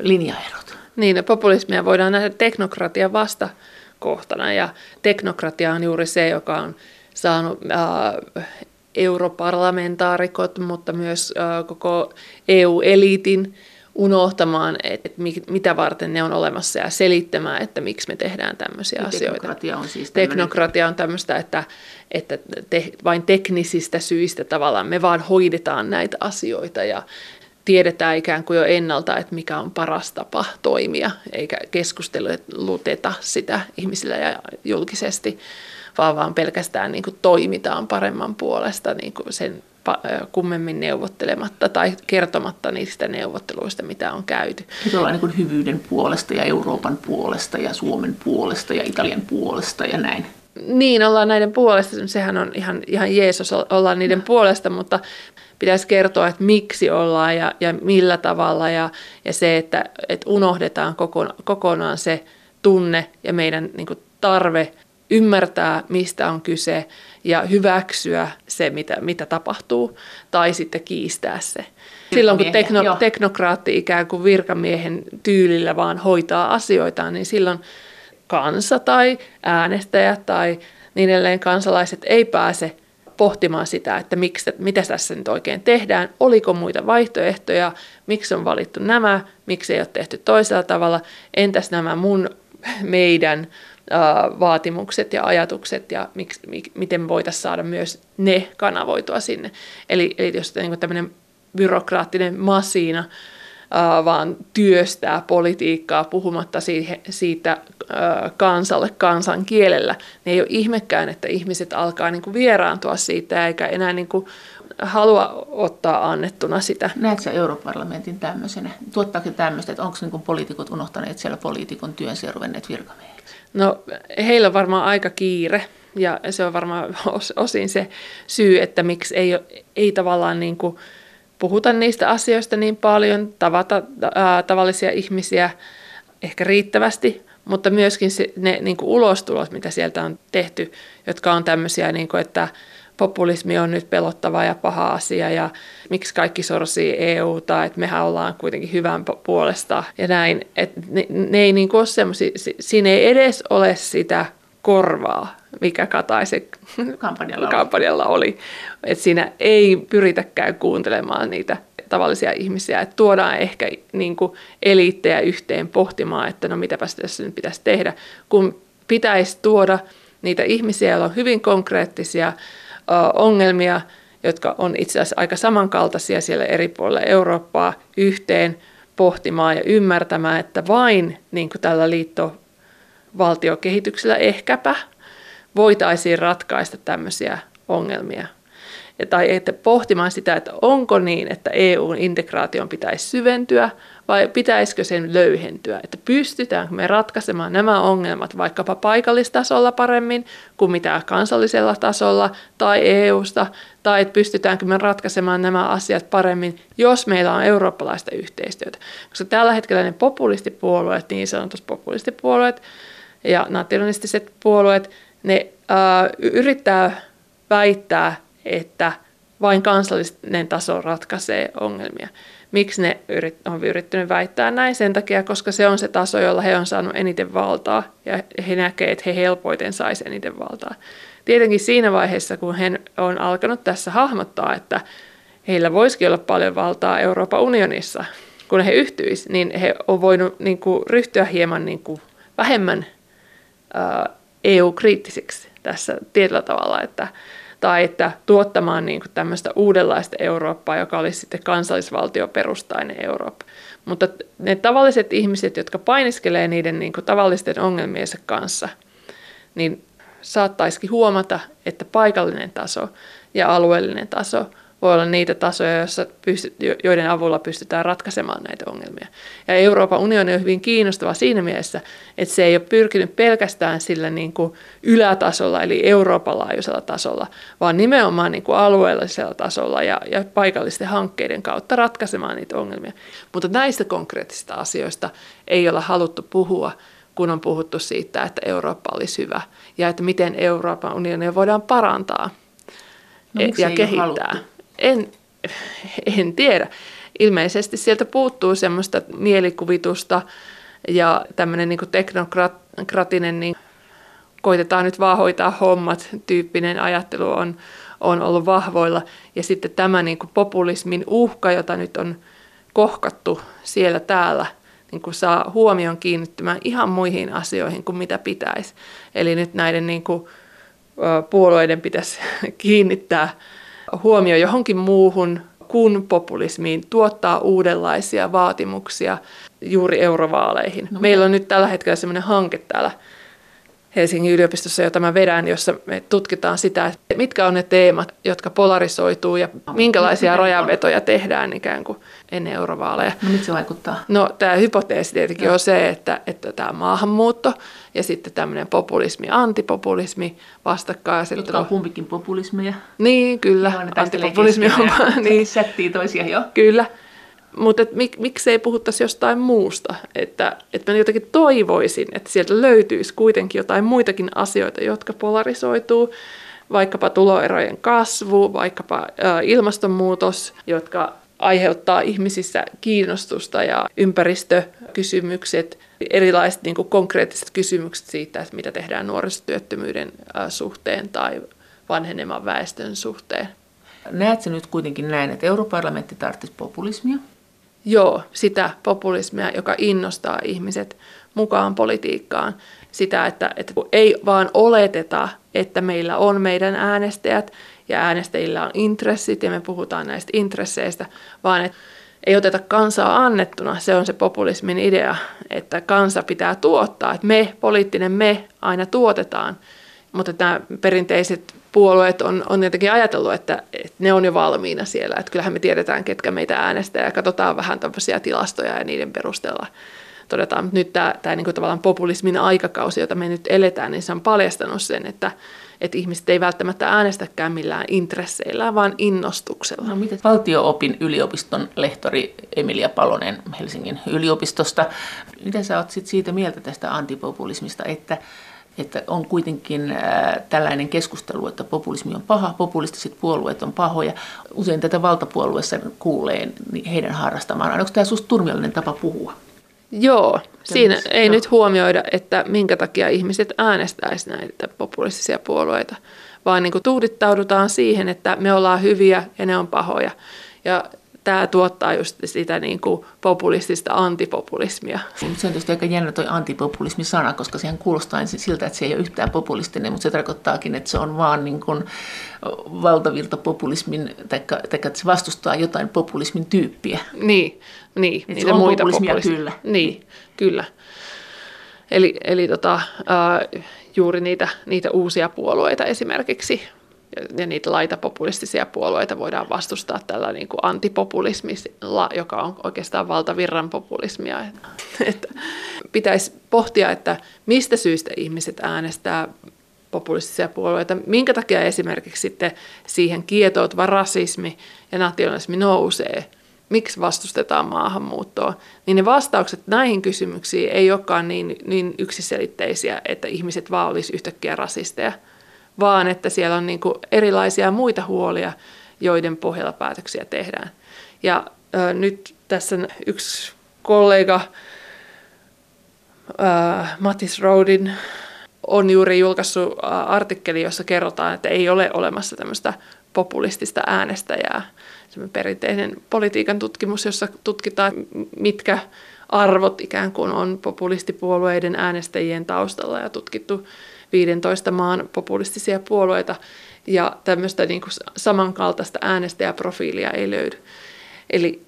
A: linjaerot.
B: Niin, populismia voidaan nähdä teknokratian vastakohtana ja teknokratia on juuri se, joka on saanut äh, europarlamentaarikot, mutta myös koko EU-eliitin unohtamaan, että mitä varten ne on olemassa ja selittämään, että miksi me tehdään tämmöisiä ja asioita.
A: Teknokratia on siis
B: tämmöinen... Teknokratia on tämmöistä, että, että te, vain teknisistä syistä tavallaan me vaan hoidetaan näitä asioita ja tiedetään ikään kuin jo ennalta, että mikä on paras tapa toimia, eikä keskusteluteta sitä ihmisillä ja julkisesti, vaan vaan pelkästään niin kuin toimitaan paremman puolesta niin kuin sen kummemmin neuvottelematta tai kertomatta niistä neuvotteluista, mitä on käyty.
A: Se ollaan niin hyvyyden puolesta ja Euroopan puolesta ja Suomen puolesta ja Italian puolesta ja näin.
B: Niin, ollaan näiden puolesta. Sehän on ihan, ihan Jeesus, ollaan niiden puolesta, mutta pitäisi kertoa, että miksi ollaan ja, ja millä tavalla ja, ja se, että, että unohdetaan kokonaan, kokonaan se tunne ja meidän niin kuin, tarve ymmärtää, mistä on kyse ja hyväksyä se, mitä, mitä tapahtuu, tai sitten kiistää se. Silloin kun tekno, teknokraatti ikään kuin virkamiehen tyylillä vaan hoitaa asioita, niin silloin kansa tai äänestäjät tai niin edelleen kansalaiset ei pääse pohtimaan sitä, että miksi, mitä tässä nyt oikein tehdään, oliko muita vaihtoehtoja, miksi on valittu nämä, miksi ei ole tehty toisella tavalla, entäs nämä mun, meidän vaatimukset ja ajatukset ja miksi, miten voitaisiin saada myös ne kanavoitua sinne. Eli, eli jos niin tämmöinen byrokraattinen masiina vaan työstää politiikkaa puhumatta siitä, siitä kansalle kansan kielellä, niin ei ole ihmekään, että ihmiset alkaa niin kuin vieraantua siitä eikä enää niin kuin halua ottaa annettuna sitä.
A: Näetkö europarlamentin tämmöisenä? Tuottaako tämmöistä, että onko niin poliitikot unohtaneet siellä poliitikon työn ja ruvenneet
B: No heillä on varmaan aika kiire ja se on varmaan osin se syy, että miksi ei, ei tavallaan niin kuin puhuta niistä asioista niin paljon, tavata ää, tavallisia ihmisiä ehkä riittävästi, mutta myöskin se, ne niin kuin ulostulot, mitä sieltä on tehty, jotka on tämmöisiä, niin kuin, että populismi on nyt pelottava ja paha asia ja miksi kaikki sorsii EUta, että mehän ollaan kuitenkin hyvän puolesta ja näin. Että ne, ne ei niin ole semmoisia, siinä ei edes ole sitä korvaa, mikä Kataisen kampanjalla, kampanjalla oli. oli. Et siinä ei pyritäkään kuuntelemaan niitä tavallisia ihmisiä, että tuodaan ehkä niin kuin eliittejä yhteen pohtimaan, että no mitäpäs tässä nyt pitäisi tehdä, kun pitäisi tuoda niitä ihmisiä, joilla on hyvin konkreettisia ongelmia, jotka on itse asiassa aika samankaltaisia siellä eri puolilla Eurooppaa yhteen pohtimaan ja ymmärtämään, että vain niin kuin tällä liittovaltiokehityksellä ehkäpä voitaisiin ratkaista tämmöisiä ongelmia. Ja, tai että pohtimaan sitä, että onko niin, että EU-integraation pitäisi syventyä vai pitäisikö sen löyhentyä, että pystytäänkö me ratkaisemaan nämä ongelmat vaikkapa paikallistasolla paremmin kuin mitä kansallisella tasolla tai EUsta, tai että pystytäänkö me ratkaisemaan nämä asiat paremmin, jos meillä on eurooppalaista yhteistyötä. Koska tällä hetkellä ne populistipuolueet, niin sanotut populistipuolueet ja nationalistiset puolueet, ne äh, yrittää väittää, että vain kansallinen taso ratkaisee ongelmia. Miksi ne on yrittänyt väittää näin? Sen takia, koska se on se taso, jolla he on saanut eniten valtaa ja he näkevät, että he helpoiten saisi eniten valtaa. Tietenkin siinä vaiheessa, kun he on alkanut tässä hahmottaa, että heillä voisikin olla paljon valtaa Euroopan unionissa, kun he yhtyisivät, niin he on voinut niin ryhtyä hieman niin kuin, vähemmän ää, EU-kriittisiksi tässä tietyllä tavalla, että tai että tuottamaan niin kuin tämmöistä uudenlaista Eurooppaa, joka olisi sitten kansallisvaltioperustainen Eurooppa. Mutta ne tavalliset ihmiset, jotka painiskelee niiden niin kuin tavallisten ongelmiensa kanssa, niin saattaisikin huomata, että paikallinen taso ja alueellinen taso voi olla niitä tasoja, joissa pystyt, joiden avulla pystytään ratkaisemaan näitä ongelmia. Ja Euroopan unioni on hyvin kiinnostava siinä mielessä, että se ei ole pyrkinyt pelkästään sillä niin kuin ylätasolla, eli Euroopan laajuisella tasolla, vaan nimenomaan niin kuin alueellisella tasolla ja, ja paikallisten hankkeiden kautta ratkaisemaan niitä ongelmia. Mutta näistä konkreettisista asioista ei ole haluttu puhua, kun on puhuttu siitä, että Eurooppa olisi hyvä ja että miten Euroopan unionia voidaan parantaa
A: no,
B: ja kehittää. En, en tiedä. Ilmeisesti sieltä puuttuu semmoista mielikuvitusta ja tämmöinen niin teknokratinen, niin koitetaan nyt vaan hoitaa hommat, tyyppinen ajattelu on, on ollut vahvoilla. Ja sitten tämä niin kuin populismin uhka, jota nyt on kohkattu siellä täällä, niin kuin saa huomion kiinnittymään ihan muihin asioihin kuin mitä pitäisi. Eli nyt näiden niin kuin, puolueiden pitäisi kiinnittää huomio johonkin muuhun kuin populismiin, tuottaa uudenlaisia vaatimuksia juuri eurovaaleihin. No, Meillä on nyt tällä hetkellä sellainen hanke täällä Helsingin yliopistossa, jota mä vedän, jossa me tutkitaan sitä, että mitkä on ne teemat, jotka polarisoituu ja minkälaisia rajanvetoja tehdään ikään kuin ennen eurovaaleja.
A: No miten se vaikuttaa?
B: No tämä hypoteesi tietenkin no. on se, että, että tämä maahanmuutto ja sitten tämmöinen populismi, antipopulismi, vastakkainasettelu.
A: Jotka on kumpikin populismeja.
B: Niin, kyllä.
A: Antipopulismi on. niin. Sättii toisia, jo.
B: Kyllä. Mutta mik, miksei puhuttaisi jostain muusta? Että, että mä jotenkin toivoisin, että sieltä löytyisi kuitenkin jotain muitakin asioita, jotka polarisoituu. Vaikkapa tuloerojen kasvu, vaikkapa ä, ilmastonmuutos, jotka aiheuttaa ihmisissä kiinnostusta ja ympäristökysymykset, erilaiset niin kuin konkreettiset kysymykset siitä, että mitä tehdään nuorisotyöttömyyden suhteen tai vanheneman väestön suhteen.
A: Näetkö nyt kuitenkin näin, että europarlamentti tarvitsisi populismia?
B: Joo, sitä populismia, joka innostaa ihmiset mukaan politiikkaan. Sitä, että, että ei vaan oleteta, että meillä on meidän äänestäjät ja äänestäjillä on intressit ja me puhutaan näistä intresseistä, vaan että ei oteta kansaa annettuna. Se on se populismin idea, että kansa pitää tuottaa, että me, poliittinen me, aina tuotetaan. Mutta nämä perinteiset puolueet on, on jotenkin ajatellut, että, että ne on jo valmiina siellä. Että kyllähän me tiedetään, ketkä meitä äänestää ja katsotaan vähän tämmöisiä tilastoja ja niiden perusteella todetaan. Mutta nyt tämä, tämä niin kuin tavallaan populismin aikakausi, jota me nyt eletään, niin se on paljastanut sen, että, että ihmiset ei välttämättä äänestäkään millään intresseillä, vaan innostuksella.
A: No miten valtio-opin yliopiston lehtori Emilia Palonen Helsingin yliopistosta, mitä sä oot sit siitä mieltä tästä antipopulismista, että että on kuitenkin äh, tällainen keskustelu, että populismi on paha, populistiset puolueet on pahoja. Usein tätä valtapuolueessa kuulee niin heidän harrastamaan. Onko tämä sinusta turmiollinen tapa puhua?
B: Joo, siinä ei no. nyt huomioida, että minkä takia ihmiset äänestäisi näitä populistisia puolueita, vaan niin kuin tuudittaudutaan siihen, että me ollaan hyviä ja ne on pahoja. Ja tämä tuottaa just sitä niin kuin populistista antipopulismia.
A: Se on tietysti aika jännä tuo antipopulismi-sana, koska sehän kuulostaa siltä, että se ei ole yhtään populistinen, mutta se tarkoittaakin, että se on vaan niin kuin valtavilta populismin, tai että se vastustaa jotain populismin tyyppiä.
B: Niin, niin
A: että niitä se on muita populismia kyllä.
B: Niin, kyllä. Eli, eli tota, äh, juuri niitä, niitä uusia puolueita esimerkiksi ja niitä laitapopulistisia puolueita voidaan vastustaa tällä niin kuin antipopulismilla, joka on oikeastaan valtavirran populismia. Että pitäisi pohtia, että mistä syystä ihmiset äänestää populistisia puolueita, minkä takia esimerkiksi sitten siihen kietoutuva rasismi ja nationalismi nousee, miksi vastustetaan maahanmuuttoa, niin ne vastaukset näihin kysymyksiin ei olekaan niin, niin yksiselitteisiä, että ihmiset vaan olisi yhtäkkiä rasisteja – vaan että siellä on niin kuin erilaisia muita huolia, joiden pohjalla päätöksiä tehdään. Ja ö, nyt tässä yksi kollega, ö, Matis Rodin, on juuri julkaissut artikkeli, jossa kerrotaan, että ei ole olemassa tämmöistä populistista äänestäjää. Semmoinen perinteinen politiikan tutkimus, jossa tutkitaan, mitkä arvot ikään kuin on populistipuolueiden äänestäjien taustalla ja tutkittu 15 maan populistisia puolueita ja tämmöistä niin kuin samankaltaista äänestäjäprofiilia ei löydy. Eli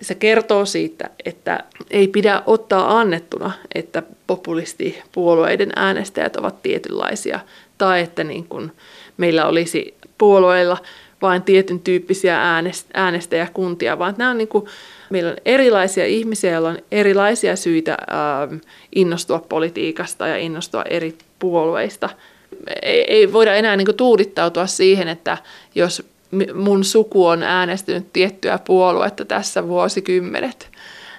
B: se kertoo siitä, että ei pidä ottaa annettuna, että populistipuolueiden äänestäjät ovat tietynlaisia tai että niin kuin meillä olisi puolueilla vain tietyn tyyppisiä äänestäjäkuntia, vaan nämä on niin kuin, meillä on erilaisia ihmisiä, joilla on erilaisia syitä äh, innostua politiikasta ja innostua eri puolueista. Ei, ei voida enää niin kuin tuudittautua siihen, että jos mun suku on äänestynyt tiettyä puoluetta tässä vuosikymmenet,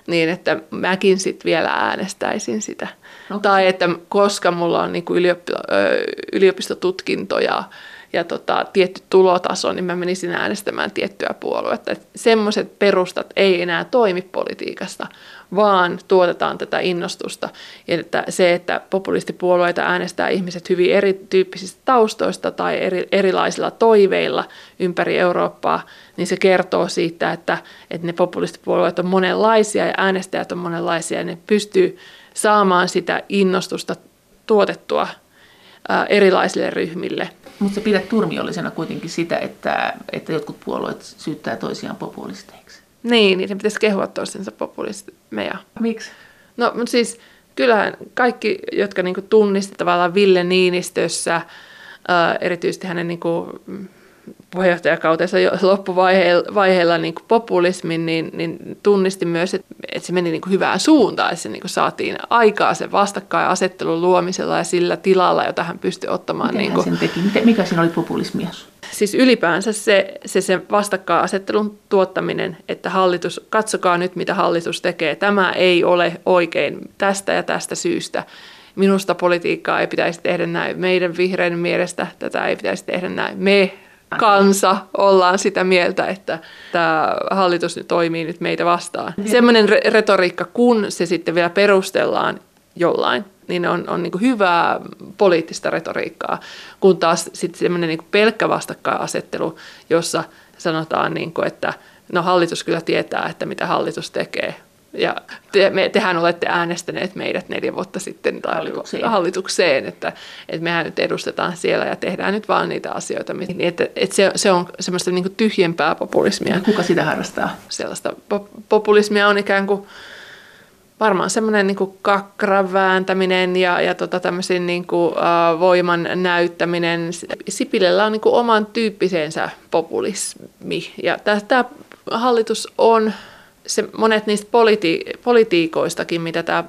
B: niin että mäkin sitten vielä äänestäisin sitä. Okay. Tai että koska mulla on niin kuin yliopistotutkinto ja, ja tota, tietty tulotaso, niin mä menisin äänestämään tiettyä puoluetta. Semmoiset perustat ei enää toimi politiikasta, vaan tuotetaan tätä innostusta. Että se, että populistipuolueita äänestää ihmiset hyvin erityyppisistä taustoista tai eri, erilaisilla toiveilla ympäri Eurooppaa, niin se kertoo siitä, että, että ne populistipuolueet on monenlaisia ja äänestäjät on monenlaisia ja ne pystyy saamaan sitä innostusta tuotettua erilaisille ryhmille.
A: Mutta pidät turmiollisena kuitenkin sitä, että, että jotkut puolueet syyttää toisiaan populisteiksi.
B: Niin, niin pitäisi kehua toistensa populisteja.
A: Miksi?
B: No, mutta siis kyllähän kaikki, jotka niinku tunnisti tavallaan Ville Niinistössä, erityisesti hänen niinku puheenjohtajakautensa loppuvaiheella niin kuin populismin, niin, niin tunnisti myös, että, että se meni niin kuin hyvään suuntaan. Että se niin kuin saatiin aikaa sen vastakkainasettelun luomisella ja sillä tilalla, jota hän pystyi ottamaan.
A: Miten
B: niin kuin,
A: sen teki? Mikä siinä oli populismia?
B: Siis ylipäänsä se, se, se vastakkainasettelun tuottaminen, että hallitus, katsokaa nyt mitä hallitus tekee, tämä ei ole oikein tästä ja tästä syystä minusta politiikkaa ei pitäisi tehdä näin. Meidän vihreiden mielestä tätä ei pitäisi tehdä näin. Me kansa ollaan sitä mieltä, että tämä hallitus nyt toimii nyt meitä vastaan. Semmoinen retoriikka, kun se sitten vielä perustellaan jollain, niin on, on niin hyvää poliittista retoriikkaa, kun taas sitten semmoinen niin pelkkä vastakkainasettelu, jossa sanotaan, niin kuin, että no hallitus kyllä tietää, että mitä hallitus tekee, ja te, me, tehän olette äänestäneet meidät neljä vuotta sitten tai hallitukseen, hallitukseen että, että mehän nyt edustetaan siellä ja tehdään nyt vaan niitä asioita. Niin että, että se, se on semmoista niin tyhjempää populismia.
A: Kuka sitä harrastaa?
B: Sellaista populismia on ikään kuin varmaan semmoinen niin kuin kakran vääntäminen ja, ja tota tämmöisen niin kuin, uh, voiman näyttäminen. Sipilellä on niin kuin oman tyyppisensä populismi ja tämä hallitus on se, monet niistä politi- politiikoistakin, mitä tämä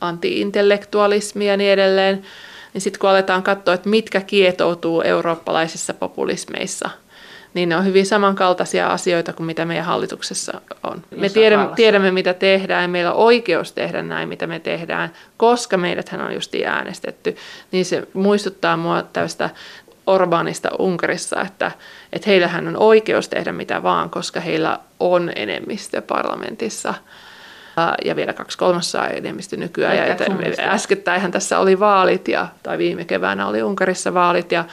B: anti-intellektualismi ja niin edelleen, niin sitten kun aletaan katsoa, että mitkä kietoutuu eurooppalaisissa populismeissa, niin ne on hyvin samankaltaisia asioita kuin mitä meidän hallituksessa on. Me tiedämme, tiedämme, mitä tehdään ja meillä on oikeus tehdä näin, mitä me tehdään, koska meidäthän on justiin äänestetty. Niin se muistuttaa mua tästä Orbanista Unkarissa, että, että heillähän on oikeus tehdä mitä vaan, koska heillä on enemmistö parlamentissa ja vielä kaksi kolmasosaa enemmistö nykyään. Ja äskettäinhän tässä oli vaalit, ja, tai viime keväänä oli Unkarissa vaalit, ja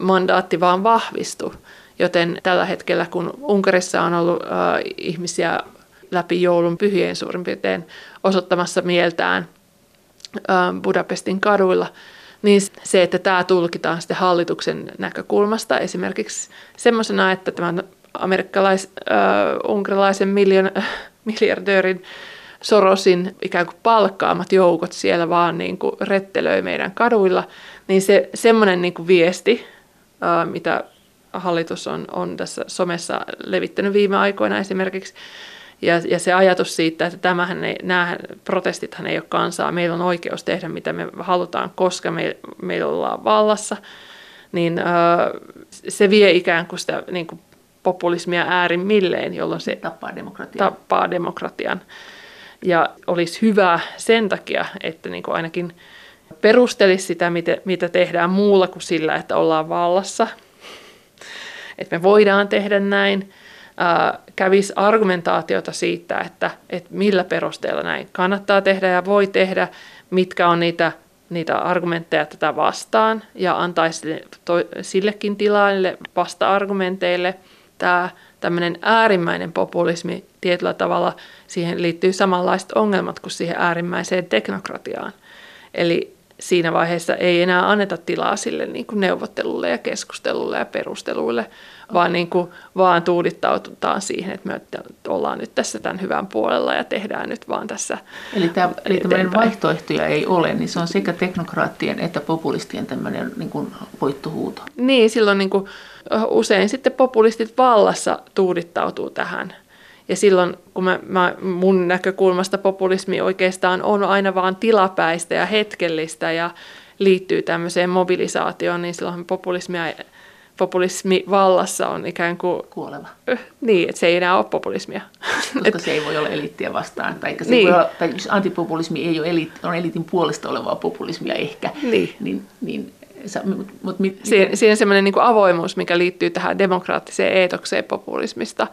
B: mandaatti vaan vahvistui. Joten tällä hetkellä, kun Unkarissa on ollut äh, ihmisiä läpi joulun pyhien suurin piirtein osoittamassa mieltään äh, Budapestin kaduilla, niin se, että tämä tulkitaan sitten hallituksen näkökulmasta esimerkiksi semmoisena, että tämän amerikkalais-unkarilaisen äh, miljoon, äh, miljardöörin Sorosin ikään kuin palkkaamat joukot siellä vaan niin kuin rettelöi meidän kaduilla, niin se semmoinen niin kuin viesti, äh, mitä hallitus on, on tässä somessa levittänyt viime aikoina esimerkiksi, ja, ja se ajatus siitä, että tämähän ei, nämä protestithan ei ole kansaa, meillä on oikeus tehdä mitä me halutaan, koska me, meillä ollaan vallassa, niin se vie ikään kuin sitä niin kuin populismia äärimmilleen, jolloin se
A: tappaa demokratian.
B: tappaa demokratian. Ja olisi hyvä sen takia, että niin kuin ainakin perustelisi sitä, mitä, mitä tehdään muulla kuin sillä, että ollaan vallassa. Että me voidaan tehdä näin kävisi argumentaatiota siitä, että, että millä perusteella näin kannattaa tehdä ja voi tehdä, mitkä on niitä, niitä argumentteja tätä vastaan ja antaisi sillekin tilalle vasta-argumenteille. Tämä tämmöinen äärimmäinen populismi tietyllä tavalla, siihen liittyy samanlaiset ongelmat kuin siihen äärimmäiseen teknokratiaan. Eli siinä vaiheessa ei enää anneta tilaa sille niin kuin neuvottelulle ja keskustelulle ja perusteluille, vaan, niin kuin, vaan tuudittaututaan siihen, että me ollaan nyt tässä tämän hyvän puolella ja tehdään nyt vaan tässä
A: Eli, tämä, eli tämmöinen vaihtoehtoja ei ole, niin se on sekä teknokraattien että populistien tämmöinen niin kuin voittohuuto.
B: Niin, silloin niin kuin, usein sitten populistit vallassa tuudittautuu tähän – ja silloin, kun mä, mä, mun näkökulmasta populismi oikeastaan on aina vaan tilapäistä ja hetkellistä ja liittyy tämmöiseen mobilisaatioon, niin silloin populismia, populismi vallassa on ikään kuin...
A: Kuoleva.
B: Niin, että se ei enää ole populismia.
A: Koska se ei voi olla eliittiä vastaan. Tai, se niin. voi olla, tai antipopulismi ei ole eliitti, on eliitin puolesta olevaa populismia ehkä.
B: Niin.
A: niin, niin
B: mut, mut, mit, siihen, siihen semmoinen niin avoimuus, mikä liittyy tähän demokraattiseen eetokseen populismista,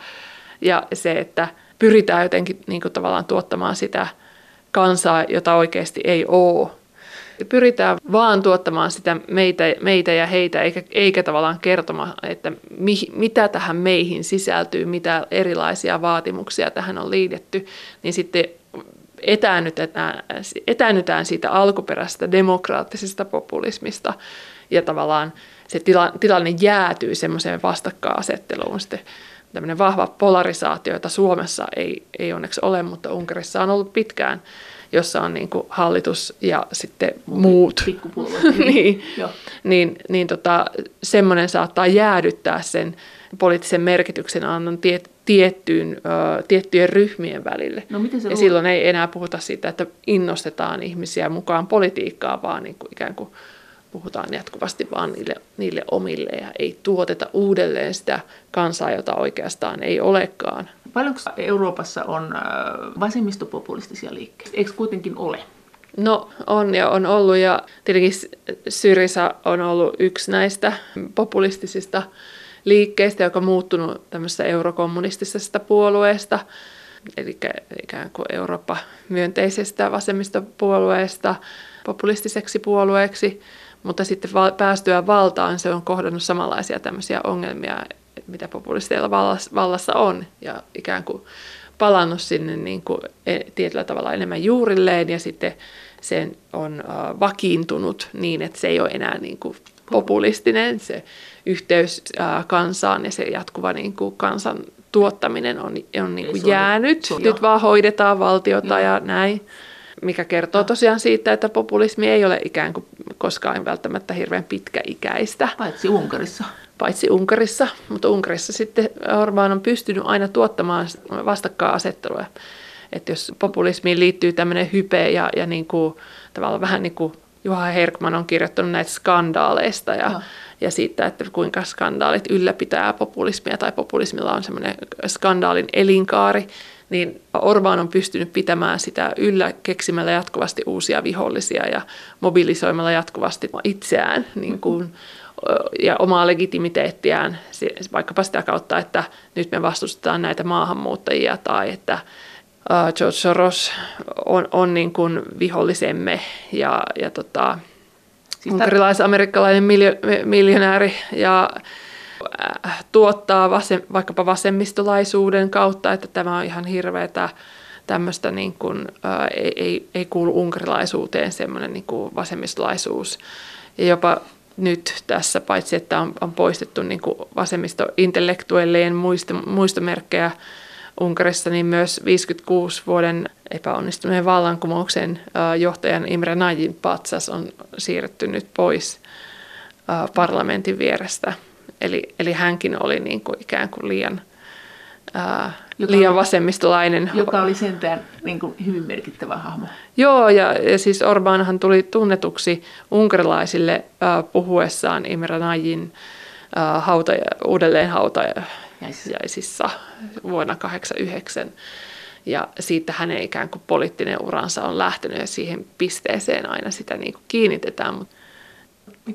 B: ja se, että pyritään jotenkin niin kuin tavallaan tuottamaan sitä kansaa, jota oikeasti ei ole. Pyritään vaan tuottamaan sitä meitä, meitä ja heitä, eikä, eikä tavallaan kertomaan, että mi, mitä tähän meihin sisältyy, mitä erilaisia vaatimuksia tähän on liitetty, niin sitten etäännytään, etäännytään siitä alkuperäisestä demokraattisesta populismista. Ja tavallaan se tila, tilanne jäätyy semmoiseen vastakkainasetteluun sitten tämmöinen vahva polarisaatio, jota Suomessa ei, ei onneksi ole, mutta Unkarissa on ollut pitkään, jossa on niin kuin hallitus ja sitten muut. niin, niin, niin tota, semmoinen saattaa jäädyttää sen poliittisen merkityksen annon tiet, tiettyyn, ö, tiettyjen ryhmien välille.
A: No, miten se
B: ja silloin ei enää puhuta siitä, että innostetaan ihmisiä mukaan politiikkaan, vaan niin kuin ikään kuin puhutaan jatkuvasti vaan niille, niille omille ja ei tuoteta uudelleen sitä kansaa, jota oikeastaan ei olekaan.
A: Paljonko Euroopassa on äh, vasemmistopopulistisia liikkeitä? Eikö kuitenkin ole?
B: No on ja on ollut ja tietenkin Syrisa on ollut yksi näistä populistisista liikkeistä, joka on muuttunut tämmöisestä eurokommunistisesta puolueesta, eli ikään kuin Eurooppa-myönteisestä vasemmistopuolueesta populistiseksi puolueeksi. Mutta sitten va- päästyä valtaan se on kohdannut samanlaisia tämmöisiä ongelmia, mitä populisteilla vallassa on. Ja ikään kuin palannut sinne niin kuin e, tietyllä tavalla enemmän juurilleen ja sitten sen on uh, vakiintunut niin, että se ei ole enää niin kuin populistinen, se yhteys uh, kansaan ja se jatkuva niin kuin kansan tuottaminen on, on niin kuin jäänyt. Nyt vaan hoidetaan valtiota ja, ja näin mikä kertoo tosiaan siitä, että populismi ei ole ikään kuin koskaan välttämättä hirveän pitkäikäistä.
A: Paitsi Unkarissa.
B: Paitsi Unkarissa, mutta Unkarissa sitten Orbán on pystynyt aina tuottamaan vastakkainasettelua. Että jos populismiin liittyy tämmöinen hype ja, ja niin kuin, tavallaan vähän niin kuin Juha Herkman on kirjoittanut näitä skandaaleista ja, no. ja siitä, että kuinka skandaalit ylläpitää populismia tai populismilla on semmoinen skandaalin elinkaari, niin Orbán on pystynyt pitämään sitä yllä keksimällä jatkuvasti uusia vihollisia ja mobilisoimalla jatkuvasti itseään niin kuin, ja omaa legitimiteettiään vaikkapa sitä kautta, että nyt me vastustetaan näitä maahanmuuttajia tai että George Soros on, on niin kuin vihollisemme ja, ja tota, siis unkarilais-amerikkalainen miljo, miljonääri ja tuottaa vasem, vaikkapa vasemmistolaisuuden kautta, että tämä on ihan hirveätä tämmöistä, niin kuin, ää, äh, ei, ei, ei kuulu unkarilaisuuteen semmoinen niin kuin vasemmistolaisuus. Ja jopa nyt tässä, paitsi että on, on poistettu niin kuin vasemmistointellektuellien muisto, muistomerkkejä Unkarissa, niin myös 56 vuoden epäonnistuneen vallankumouksen ää, äh, johtajan Imre Najin patsas on siirretty nyt pois ää, parlamentin vierestä. Eli, eli hänkin oli niin kuin ikään kuin liian, ää, joka liian vasemmistolainen.
A: Joka oli sentään niin kuin hyvin merkittävä hahmo.
B: Joo, ja, ja siis Orbanhan tuli tunnetuksi unkarilaisille ää, puhuessaan Imre Najin ää, hauta, uudelleen hautajaisissa vuonna 1989. Ja siitä hänen ikään kuin poliittinen uransa on lähtenyt ja siihen pisteeseen aina sitä niin kuin kiinnitetään. Mutta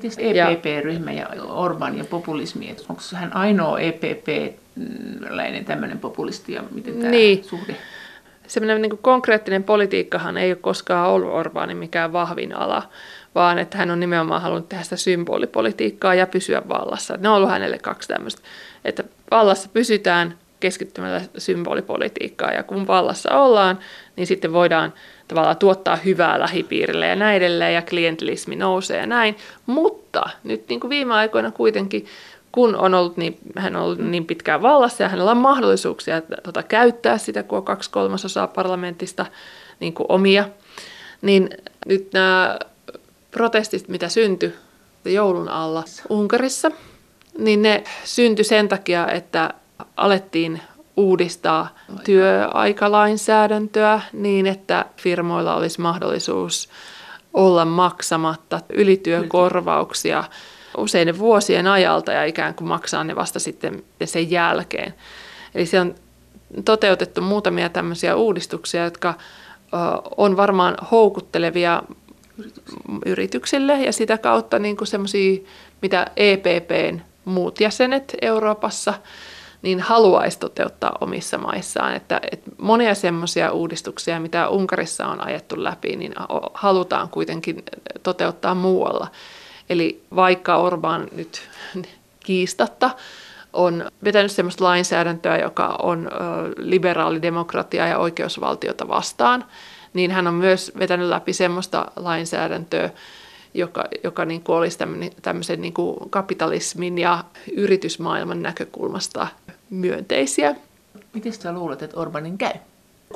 A: Miten EPP-ryhmä ja Orban ja populismi, onko hän ainoa EPP-läinen tämmöinen populisti ja miten tämä niin. suhde?
B: Semmoinen niin konkreettinen politiikkahan ei ole koskaan ollut Orbanin mikään vahvin ala, vaan että hän on nimenomaan halunnut tehdä sitä symbolipolitiikkaa ja pysyä vallassa. Ne on ollut hänelle kaksi tämmöistä, että vallassa pysytään keskittymällä symbolipolitiikkaa. Ja kun vallassa ollaan, niin sitten voidaan tavallaan tuottaa hyvää lähipiirille ja näin edelleen, ja klientilismi nousee ja näin. Mutta nyt niin kuin viime aikoina kuitenkin, kun on ollut niin, hän on ollut niin pitkään vallassa ja hänellä on mahdollisuuksia tota, käyttää sitä, kun on kaksi kolmasosaa parlamentista niin kuin omia, niin nyt nämä protestit, mitä syntyi joulun alla Unkarissa, niin ne syntyi sen takia, että alettiin uudistaa työaikalainsäädäntöä niin, että firmoilla olisi mahdollisuus olla maksamatta ylityökorvauksia useiden vuosien ajalta ja ikään kuin maksaa ne vasta sitten sen jälkeen. Eli se on toteutettu muutamia tämmöisiä uudistuksia, jotka on varmaan houkuttelevia yrityksille ja sitä kautta niin kuin semmoisia, mitä EPPn muut jäsenet Euroopassa niin haluaisi toteuttaa omissa maissaan. Että, että monia semmoisia uudistuksia, mitä Unkarissa on ajettu läpi, niin halutaan kuitenkin toteuttaa muualla. Eli vaikka Orban nyt kiistatta on vetänyt sellaista lainsäädäntöä, joka on liberaalidemokratia ja oikeusvaltiota vastaan, niin hän on myös vetänyt läpi sellaista lainsäädäntöä, joka, joka niin kuin olisi tämmöisen niin kuin kapitalismin ja yritysmaailman näkökulmasta myönteisiä.
A: Miten sä luulet, että Orbanin käy?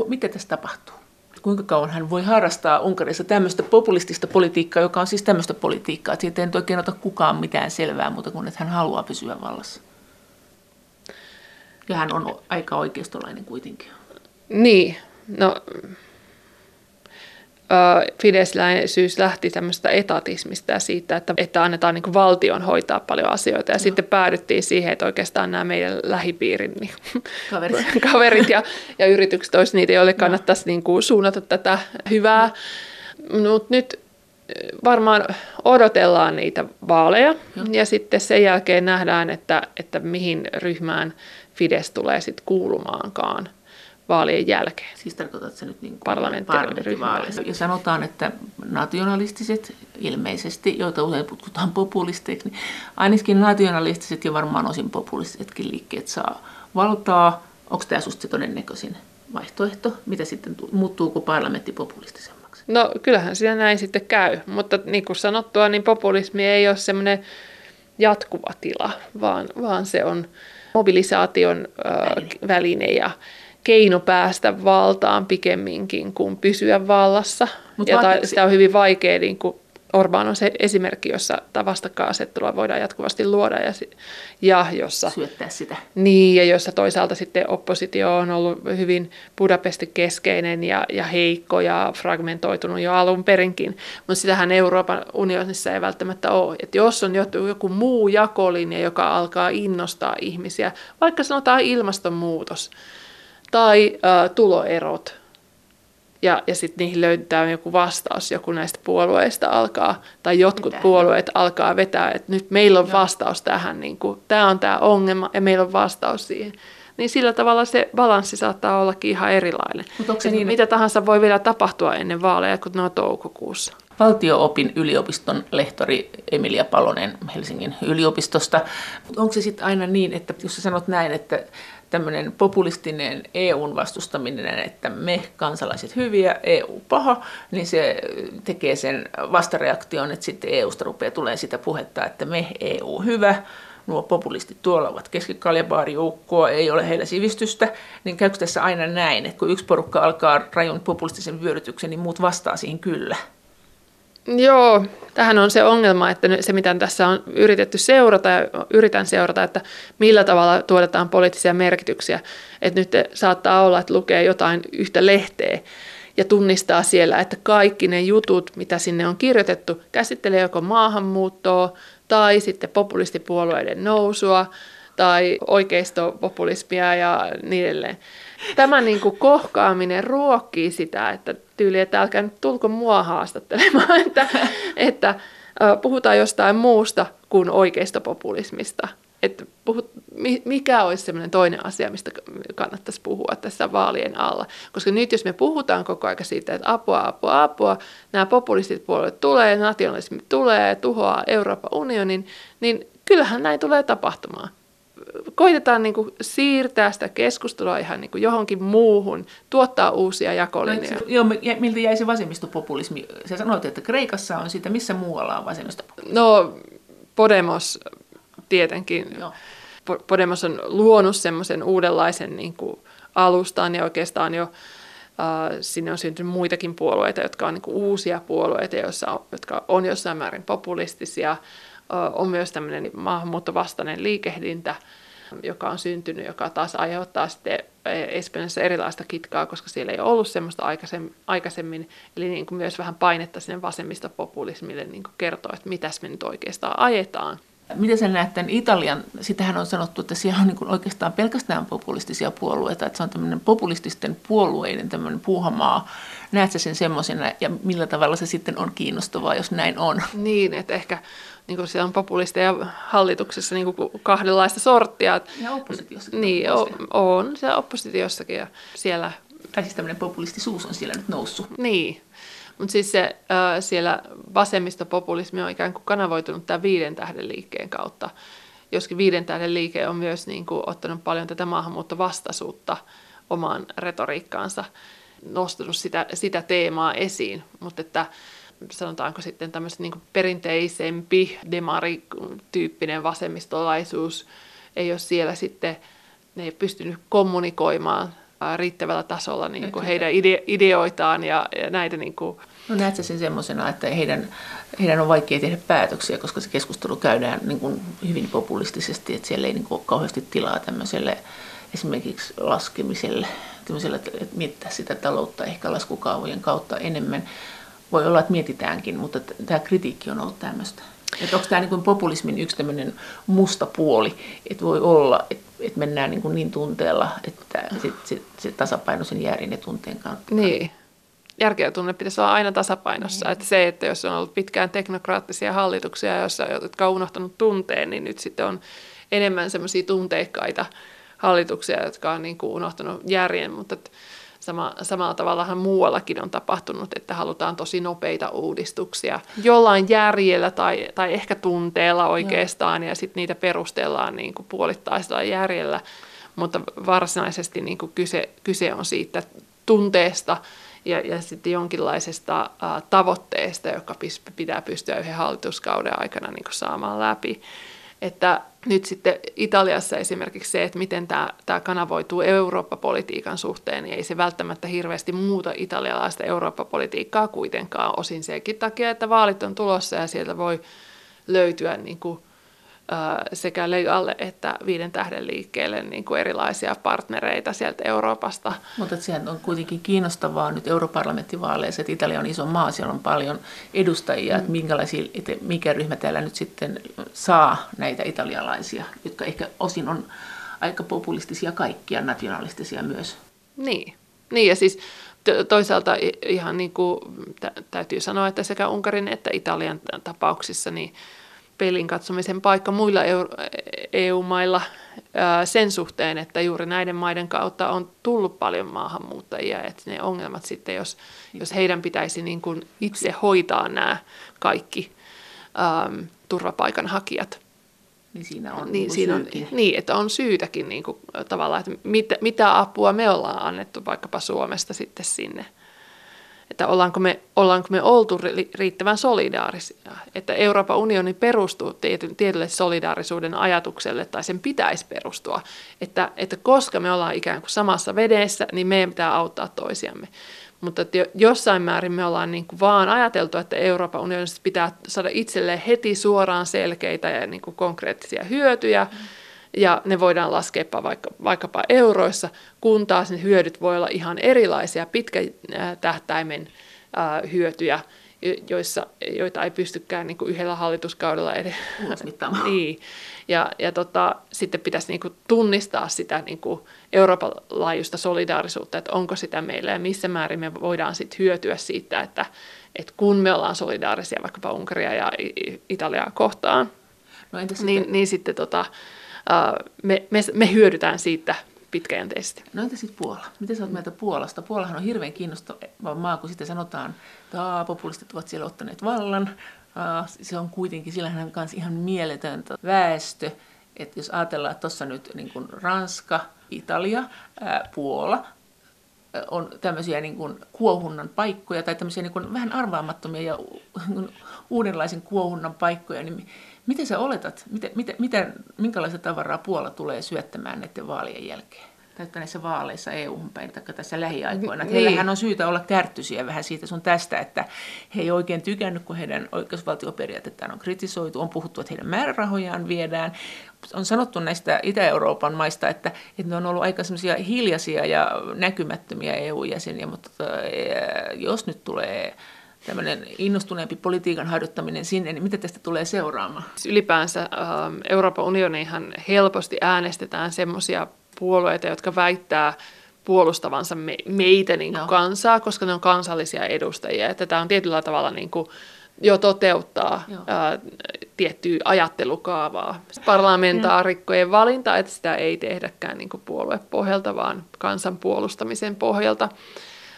A: Mitä tässä tapahtuu? Kuinka kauan hän voi harrastaa Unkarissa tämmöistä populistista politiikkaa, joka on siis tämmöistä politiikkaa, että siitä ei nyt oikein ota kukaan mitään selvää muuta kuin, että hän haluaa pysyä vallassa. Ja hän on aika oikeistolainen kuitenkin.
B: Niin, no Fidesläisyys lähti tämmöistä etatismista ja siitä, että, että annetaan niin valtion hoitaa paljon asioita. Ja no. sitten päädyttiin siihen, että oikeastaan nämä meidän lähipiirin niin, kaverit, kaverit ja, ja yritykset olisi niitä, joille kannattaisi no. niin kuin suunnata tätä hyvää. Mutta nyt varmaan odotellaan niitä vaaleja no. ja sitten sen jälkeen nähdään, että, että mihin ryhmään Fides tulee sitten kuulumaankaan vaalien jälkeen.
A: Siis tarkoitat se nyt niin parlamenttivaaleissa. Ja sanotaan, että nationalistiset ilmeisesti, joita usein kutsutaan populisteiksi, niin ainakin nationalistiset ja varmaan osin populistisetkin liikkeet saa valtaa. Onko tämä sinusta se todennäköisin vaihtoehto? Mitä sitten muuttuuko parlamentti populistisemmaksi?
B: No kyllähän siinä näin sitten käy, mutta niin kuin sanottua, niin populismi ei ole semmoinen jatkuva tila, vaan, vaan se on mobilisaation väline, väline ja keino päästä valtaan pikemminkin kuin pysyä vallassa. Mut ja ta, sitä on hyvin vaikea, niin kuin Orban on se esimerkki, jossa vastakkainasettelua voidaan jatkuvasti luoda ja, ja jossa...
A: Syöttää sitä.
B: Niin, ja jossa toisaalta sitten oppositio on ollut hyvin Budapesti keskeinen ja, ja heikko ja fragmentoitunut jo alun perinkin, mutta sitähän Euroopan unionissa ei välttämättä ole. Että jos on joku, joku muu jakolinja, joka alkaa innostaa ihmisiä, vaikka sanotaan ilmastonmuutos, tai ä, tuloerot. Ja, ja sitten niihin löytää joku vastaus, joku näistä puolueista alkaa, tai jotkut Mitä? puolueet alkaa vetää, että nyt meillä on Joo. vastaus tähän, niin tämä on tämä ongelma ja meillä on vastaus siihen. Niin sillä tavalla se balanssi saattaa ollakin ihan erilainen. Mut se niin, mitä tahansa voi vielä tapahtua ennen vaaleja, kun ne on toukokuussa.
A: Valtio-opin yliopiston lehtori Emilia Palonen Helsingin yliopistosta. Onko se sitten aina niin, että jos sä sanot näin, että tämmöinen populistinen EUn vastustaminen, että me kansalaiset hyviä, EU paha, niin se tekee sen vastareaktion, että sitten EUsta rupeaa tulee sitä puhetta, että me EU hyvä, nuo populistit tuolla ovat keskikaljabaarijoukkoa, ei ole heillä sivistystä, niin käykö tässä aina näin, että kun yksi porukka alkaa rajun populistisen vyörytyksen, niin muut vastaa siihen kyllä?
B: Joo, tähän on se ongelma, että se mitä tässä on yritetty seurata ja yritän seurata, että millä tavalla tuotetaan poliittisia merkityksiä. Että nyt saattaa olla, että lukee jotain yhtä lehteä ja tunnistaa siellä, että kaikki ne jutut, mitä sinne on kirjoitettu, käsittelee joko maahanmuuttoa tai sitten populistipuolueiden nousua tai oikeistopopulismia ja niin edelleen. Tämä niin kuin kohkaaminen ruokkii sitä, että tyyli, että älkää nyt tulko mua haastattelemaan, että, että puhutaan jostain muusta kuin oikeista populismista. Että puhut, mikä olisi sellainen toinen asia, mistä kannattaisi puhua tässä vaalien alla. Koska nyt jos me puhutaan koko ajan siitä, että apua, apua, apua, nämä populistit puolueet tulee, nationalismi tulee, tuhoaa Euroopan unionin, niin kyllähän näin tulee tapahtumaan koitetaan niin kuin siirtää sitä keskustelua ihan niin kuin johonkin muuhun, tuottaa uusia jakolinjoja. No,
A: joo, miltä jäi se vasemmistopopulismi? Sä sanoit, että Kreikassa on sitä, missä muualla on vasemmistopopulismi?
B: No, Podemos tietenkin. Joo. Podemos on luonut semmoisen uudenlaisen niin kuin alustan ja oikeastaan jo sinne on syntynyt muitakin puolueita, jotka on niin kuin uusia puolueita, joissa on, jotka on jossain määrin populistisia. On myös tämmöinen maahanmuuttovastainen liikehdintä, joka on syntynyt, joka taas aiheuttaa sitten Espanjassa erilaista kitkaa, koska siellä ei ole ollut semmoista aikaisemmin, eli niin kuin myös vähän painetta sinne vasemmistopopulismille niin kuin kertoa, että mitäs me nyt oikeastaan ajetaan.
A: Miten sä näet tämän Italian, sitähän on sanottu, että siellä on niin oikeastaan pelkästään populistisia puolueita, että se on tämmöinen populististen puolueiden tämmöinen puuhamaa. Näet sä sen semmoisena ja millä tavalla se sitten on kiinnostavaa, jos näin on?
B: Niin, että ehkä niin kuin siellä on populisteja hallituksessa niin kuin kahdenlaista sorttia.
A: Ja oppositiossakin.
B: Niin, on, on siellä oppositiossakin ja siellä...
A: Tai siis tämmöinen populistisuus on siellä nyt noussut.
B: Niin, mutta siis se, äh, siellä vasemmistopopulismi on ikään kuin kanavoitunut tämän viiden tähden liikkeen kautta. Joskin viiden tähden liike on myös niin kuin, ottanut paljon tätä maahanmuuttovastaisuutta omaan retoriikkaansa, nostanut sitä, sitä teemaa esiin, mutta että sanotaanko sitten tämmöistä niin perinteisempi demarityyppinen vasemmistolaisuus ei ole siellä sitten, ne ei ole pystynyt kommunikoimaan riittävällä tasolla niin kuin heidän ide- ideoitaan ja, ja näitä. Niin kuin.
A: No näet sen semmoisena, että heidän, heidän on vaikea tehdä päätöksiä, koska se keskustelu käydään niin kuin hyvin populistisesti, että siellä ei niin kuin kauheasti tilaa tämmöiselle esimerkiksi laskemiselle, että miettiä sitä taloutta ehkä laskukaavojen kautta enemmän. Voi olla, että mietitäänkin, mutta tämä kritiikki on ollut tämmöistä. Että onko tämä niin populismin yksi tämmöinen musta puoli, että voi olla, että, että mennään niin, kuin niin tunteella, että sit, sit, se tasapainoisen järjen ja tunteen kautta.
B: Niin. Järkeä ja tunne pitäisi olla aina tasapainossa. Niin. Että se, että jos on ollut pitkään teknokraattisia hallituksia, joissa, jotka on unohtanut tunteen, niin nyt sitten on enemmän semmoisia tunteikkaita hallituksia, jotka on niin kuin unohtanut järjen. Mutta että, Sama, samalla tavallahan muuallakin on tapahtunut, että halutaan tosi nopeita uudistuksia. Jollain järjellä tai, tai ehkä tunteella oikeastaan, ja sitten niitä perustellaan niin kuin puolittaisella järjellä, mutta varsinaisesti niin kuin kyse, kyse on siitä tunteesta ja, ja sitten jonkinlaisesta ä, tavoitteesta, joka pitää pystyä yhden hallituskauden aikana niin kuin saamaan läpi. Että nyt sitten Italiassa esimerkiksi se, että miten tämä, tämä kanavoituu Eurooppa-politiikan suhteen, niin ei se välttämättä hirveästi muuta italialaista Eurooppa-politiikkaa kuitenkaan. Osin sekin takia, että vaalit on tulossa ja sieltä voi löytyä niin kuin sekä Legalle että Viiden tähden liikkeelle niin kuin erilaisia partnereita sieltä Euroopasta.
A: Mutta sehän on kuitenkin kiinnostavaa nyt europarlamenttivaaleissa, että Italia on iso maa, siellä on paljon edustajia, mm. että, minkälaisia, että mikä ryhmä täällä nyt sitten saa näitä italialaisia, jotka ehkä osin on aika populistisia kaikkia, nationalistisia myös.
B: Niin, niin ja siis toisaalta ihan niin kuin täytyy sanoa, että sekä Unkarin että Italian tapauksissa niin pelin katsomisen paikka muilla EU-mailla sen suhteen, että juuri näiden maiden kautta on tullut paljon maahanmuuttajia, että ne ongelmat sitten, jos, jos heidän pitäisi niin kuin itse hoitaa nämä kaikki äm, turvapaikanhakijat.
A: Niin siinä on,
B: niin, niin siinä on, niin, että on syytäkin niin kuin, tavallaan, että mitä, mitä apua me ollaan annettu vaikkapa Suomesta sitten sinne – että ollaanko me, ollaanko me oltu riittävän solidaarisia. Että Euroopan unioni perustuu tietylle solidaarisuuden ajatukselle, tai sen pitäisi perustua, että, että koska me ollaan ikään kuin samassa vedessä, niin meidän pitää auttaa toisiamme. Mutta että jossain määrin me ollaan niin kuin vaan ajateltu, että Euroopan unionissa pitää saada itselleen heti suoraan selkeitä ja niin kuin konkreettisia hyötyjä, mm ja ne voidaan laskea vaikka, vaikkapa euroissa, kun taas ne hyödyt voi olla ihan erilaisia pitkän tähtäimen hyötyjä, joissa, joita ei pystykään niin kuin yhdellä hallituskaudella edes. niin. Ja, ja tota, sitten pitäisi niin kuin tunnistaa sitä niin kuin Euroopan laajuista solidaarisuutta, että onko sitä meillä ja missä määrin me voidaan sitten hyötyä siitä, että, että kun me ollaan solidaarisia vaikkapa Unkaria ja Italiaa kohtaan, no niin, sitten? Niin, niin sitten tota, me, me, me hyödytään siitä pitkäjänteisesti.
A: No entä sitten Puola? Miten sä oot mieltä Puolasta? Puolahan on hirveän kiinnostava maa, kun sitten sanotaan, että populistit ovat siellä ottaneet vallan. Se on kuitenkin, sillähän on myös ihan mieletöntä väestö että jos ajatellaan, että tuossa nyt niin kuin Ranska, Italia, Puola, on tämmöisiä niin kuin kuohunnan paikkoja tai tämmöisiä niin kuin vähän arvaamattomia ja uudenlaisen kuohunnan paikkoja, niin miten sä oletat, miten, miten, miten, minkälaista tavaraa Puola tulee syöttämään näiden vaalien jälkeen? näissä vaaleissa EU-hun päin tai tässä lähiaikoina. Niin. Heillähän on syytä olla kärttyisiä vähän siitä sun tästä, että he ei oikein tykännyt, kun heidän oikeusvaltioperiaatettaan on kritisoitu. On puhuttu, että heidän määrärahojaan viedään. On sanottu näistä Itä-Euroopan maista, että, että ne on ollut aika semmoisia hiljaisia ja näkymättömiä EU-jäseniä, mutta jos nyt tulee tämmöinen innostuneempi politiikan harjoittaminen sinne, niin mitä tästä tulee seuraamaan?
B: Ylipäänsä Euroopan unioniinhan helposti äänestetään semmoisia puolueita, jotka väittää puolustavansa me, meitä niin kuin kansaa, koska ne on kansallisia edustajia. Että tämä on tietyllä tavalla niin kuin jo toteuttaa ää, tiettyä ajattelukaavaa. Parlamentaarikkojen valinta, että sitä ei tehdäkään niin kuin puoluepohjalta, vaan kansan puolustamisen pohjalta.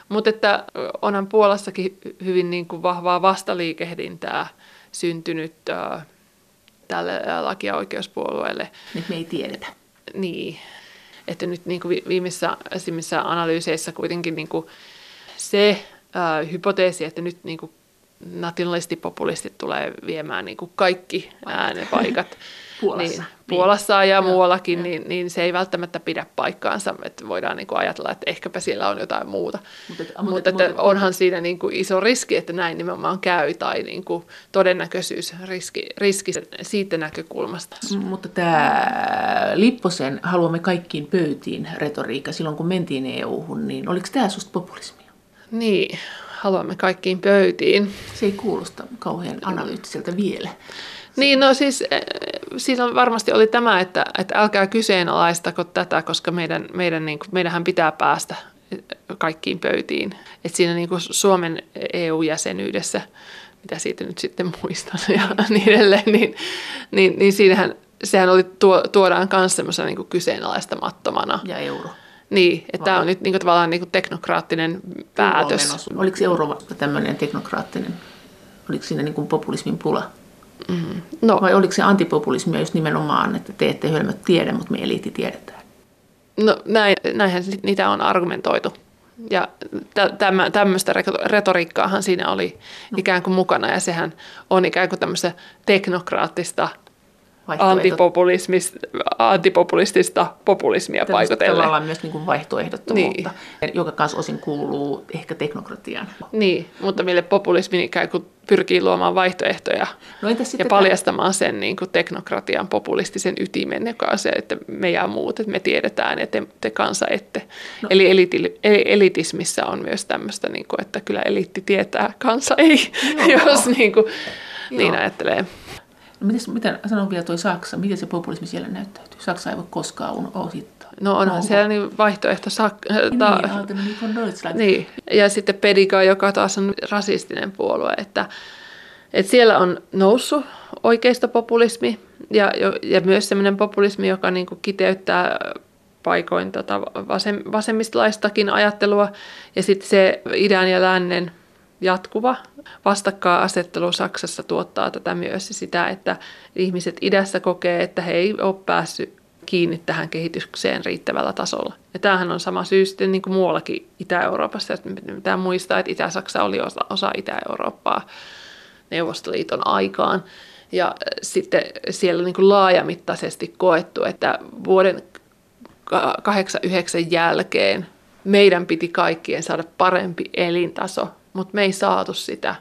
B: Mutta että onhan Puolassakin hyvin niin kuin vahvaa vastaliikehdintää syntynyt ää, tälle laki- ja oikeuspuolueelle.
A: Nyt me ei tiedetä.
B: Niin, että nyt niin kuin viimeisissä analyyseissä kuitenkin niin kuin se ää, hypoteesi, että nyt niin kuin nationalistipopulistit tulee viemään niin kuin kaikki äänepaikat
A: Puolassa. Niin,
B: Puolassa ja muuallakin, ja. Niin, niin se ei välttämättä pidä paikkaansa. Että voidaan niin kuin ajatella, että ehkäpä siellä on jotain muuta. Mutta, mutta, mutta että mutta, onhan siinä niin kuin iso riski, että näin nimenomaan käy, tai niin kuin todennäköisyys riski, riski siitä näkökulmasta.
A: Mutta tämä Lipposen haluamme kaikkiin pöytiin retoriikka silloin, kun mentiin EU-hun, niin oliko tämä susta populismia?
B: Niin, haluamme kaikkiin pöytiin.
A: Se ei kuulosta kauhean analyyttiseltä vielä.
B: Niin, no siis eh, siinä varmasti oli tämä, että, että älkää kyseenalaistako tätä, koska meidän, meidän, niin kuin, meidänhän pitää päästä kaikkiin pöytiin. Et siinä niin kuin Suomen EU-jäsenyydessä, mitä siitä nyt sitten muistan ja niin edelleen, niin, niin, niin siinähän sehän oli tuo, tuodaan myös semmoisena niin kyseenalaistamattomana.
A: Ja euro.
B: Niin, että tämä on nyt niin kuin, tavallaan niin kuin teknokraattinen päätös.
A: Oliko euro tämmöinen teknokraattinen? Oliko siinä niin kuin populismin pula? Mm. No. Vai oliko se antipopulismia just nimenomaan, että te ette hölmöt tiedä, mutta me eliitti tiedetään?
B: No näin, näinhän niitä on argumentoitu. Ja tämä, tämmöistä retoriikkaahan siinä oli no. ikään kuin mukana ja sehän on ikään kuin tämmöistä teknokraattista antipopulistista populismia paikotellen.
A: Tavallaan myös niin kuin vaihtoehdottomuutta, niin. joka kanssa osin kuuluu ehkä teknokratiaan.
B: Niin, mutta mille populismi ikään kuin pyrkii luomaan vaihtoehtoja no ja paljastamaan sen niin kuin teknokratian populistisen ytimen, joka on se, että me ja muut, että me tiedetään, että te, te kansa ette. No. Eli eliti, elitismissä on myös tämmöistä, niin kuin, että kyllä eliitti tietää, kansa ei, Joo. jos niin, kuin, niin ajattelee.
A: Mites, miten, sanon vielä toi Saksa, miten se populismi siellä näyttäytyy? Saksa ei voi koskaan ohittaa.
B: No onhan no, siellä niin vaihtoehto Sak- niin, ta-
A: niin,
B: niin, ja sitten Pedica, joka taas on rasistinen puolue, että, että siellä on noussut oikeistopopulismi ja, ja myös sellainen populismi, joka niin kuin kiteyttää paikoin tota vasem, vasemmistolaistakin ajattelua ja sitten se idän ja lännen jatkuva vastakkainasettelu Saksassa tuottaa tätä myös sitä, että ihmiset idässä kokee, että he ei ole päässyt kiinni tähän kehitykseen riittävällä tasolla. Ja tämähän on sama syy sitten niin kuin muuallakin Itä-Euroopassa. Että pitää muistaa, että Itä-Saksa oli osa, osa Itä-Eurooppaa Neuvostoliiton aikaan. Ja sitten siellä niin kuin laajamittaisesti koettu, että vuoden 89 jälkeen meidän piti kaikkien saada parempi elintaso mutta me ei saatu sitä.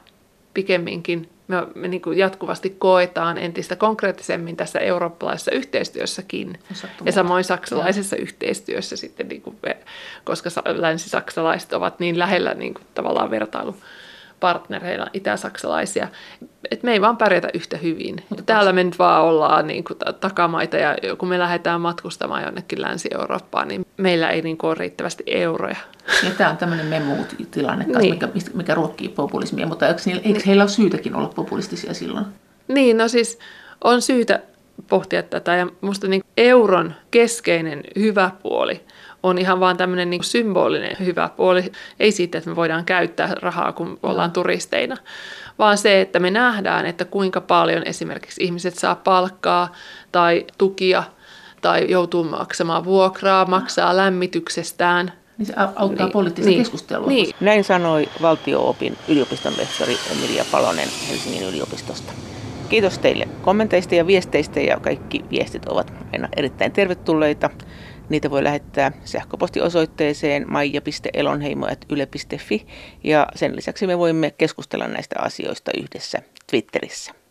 B: Pikemminkin me, me niin kuin jatkuvasti koetaan entistä konkreettisemmin tässä eurooppalaisessa yhteistyössäkin ja samoin saksalaisessa ja. yhteistyössä sitten, niin kuin, koska länsi-saksalaiset ovat niin lähellä niin kuin, tavallaan vertailu partnereina itä-saksalaisia, että me ei vaan pärjätä yhtä hyvin. Mutta täällä me nyt vaan ollaan niin kuin takamaita ja kun me lähdetään matkustamaan jonnekin Länsi-Eurooppaan, niin meillä ei niin kuin ole riittävästi euroja.
A: Ja tämä on tämmöinen memuut-tilanne, niin. mikä, mikä ruokkii populismia, mutta eikö, niillä, eikö heillä ole syytäkin olla populistisia silloin?
B: Niin, no siis on syytä pohtia tätä ja minusta niin euron keskeinen hyvä puoli on ihan vaan tämmöinen niin symbolinen hyvä puoli. Ei siitä, että me voidaan käyttää rahaa, kun ollaan turisteina, vaan se, että me nähdään, että kuinka paljon esimerkiksi ihmiset saa palkkaa tai tukia tai joutuu maksamaan vuokraa, maksaa lämmityksestään.
A: Niin se auttaa niin, poliittista niin, keskustelua. Niin. Näin sanoi valtio-opin yliopiston lehtori Emilia Palonen Helsingin yliopistosta. Kiitos teille kommenteista ja viesteistä ja kaikki viestit ovat aina erittäin tervetulleita. Niitä voi lähettää sähköpostiosoitteeseen maija.elonheimo.yle.fi ja sen lisäksi me voimme keskustella näistä asioista yhdessä Twitterissä.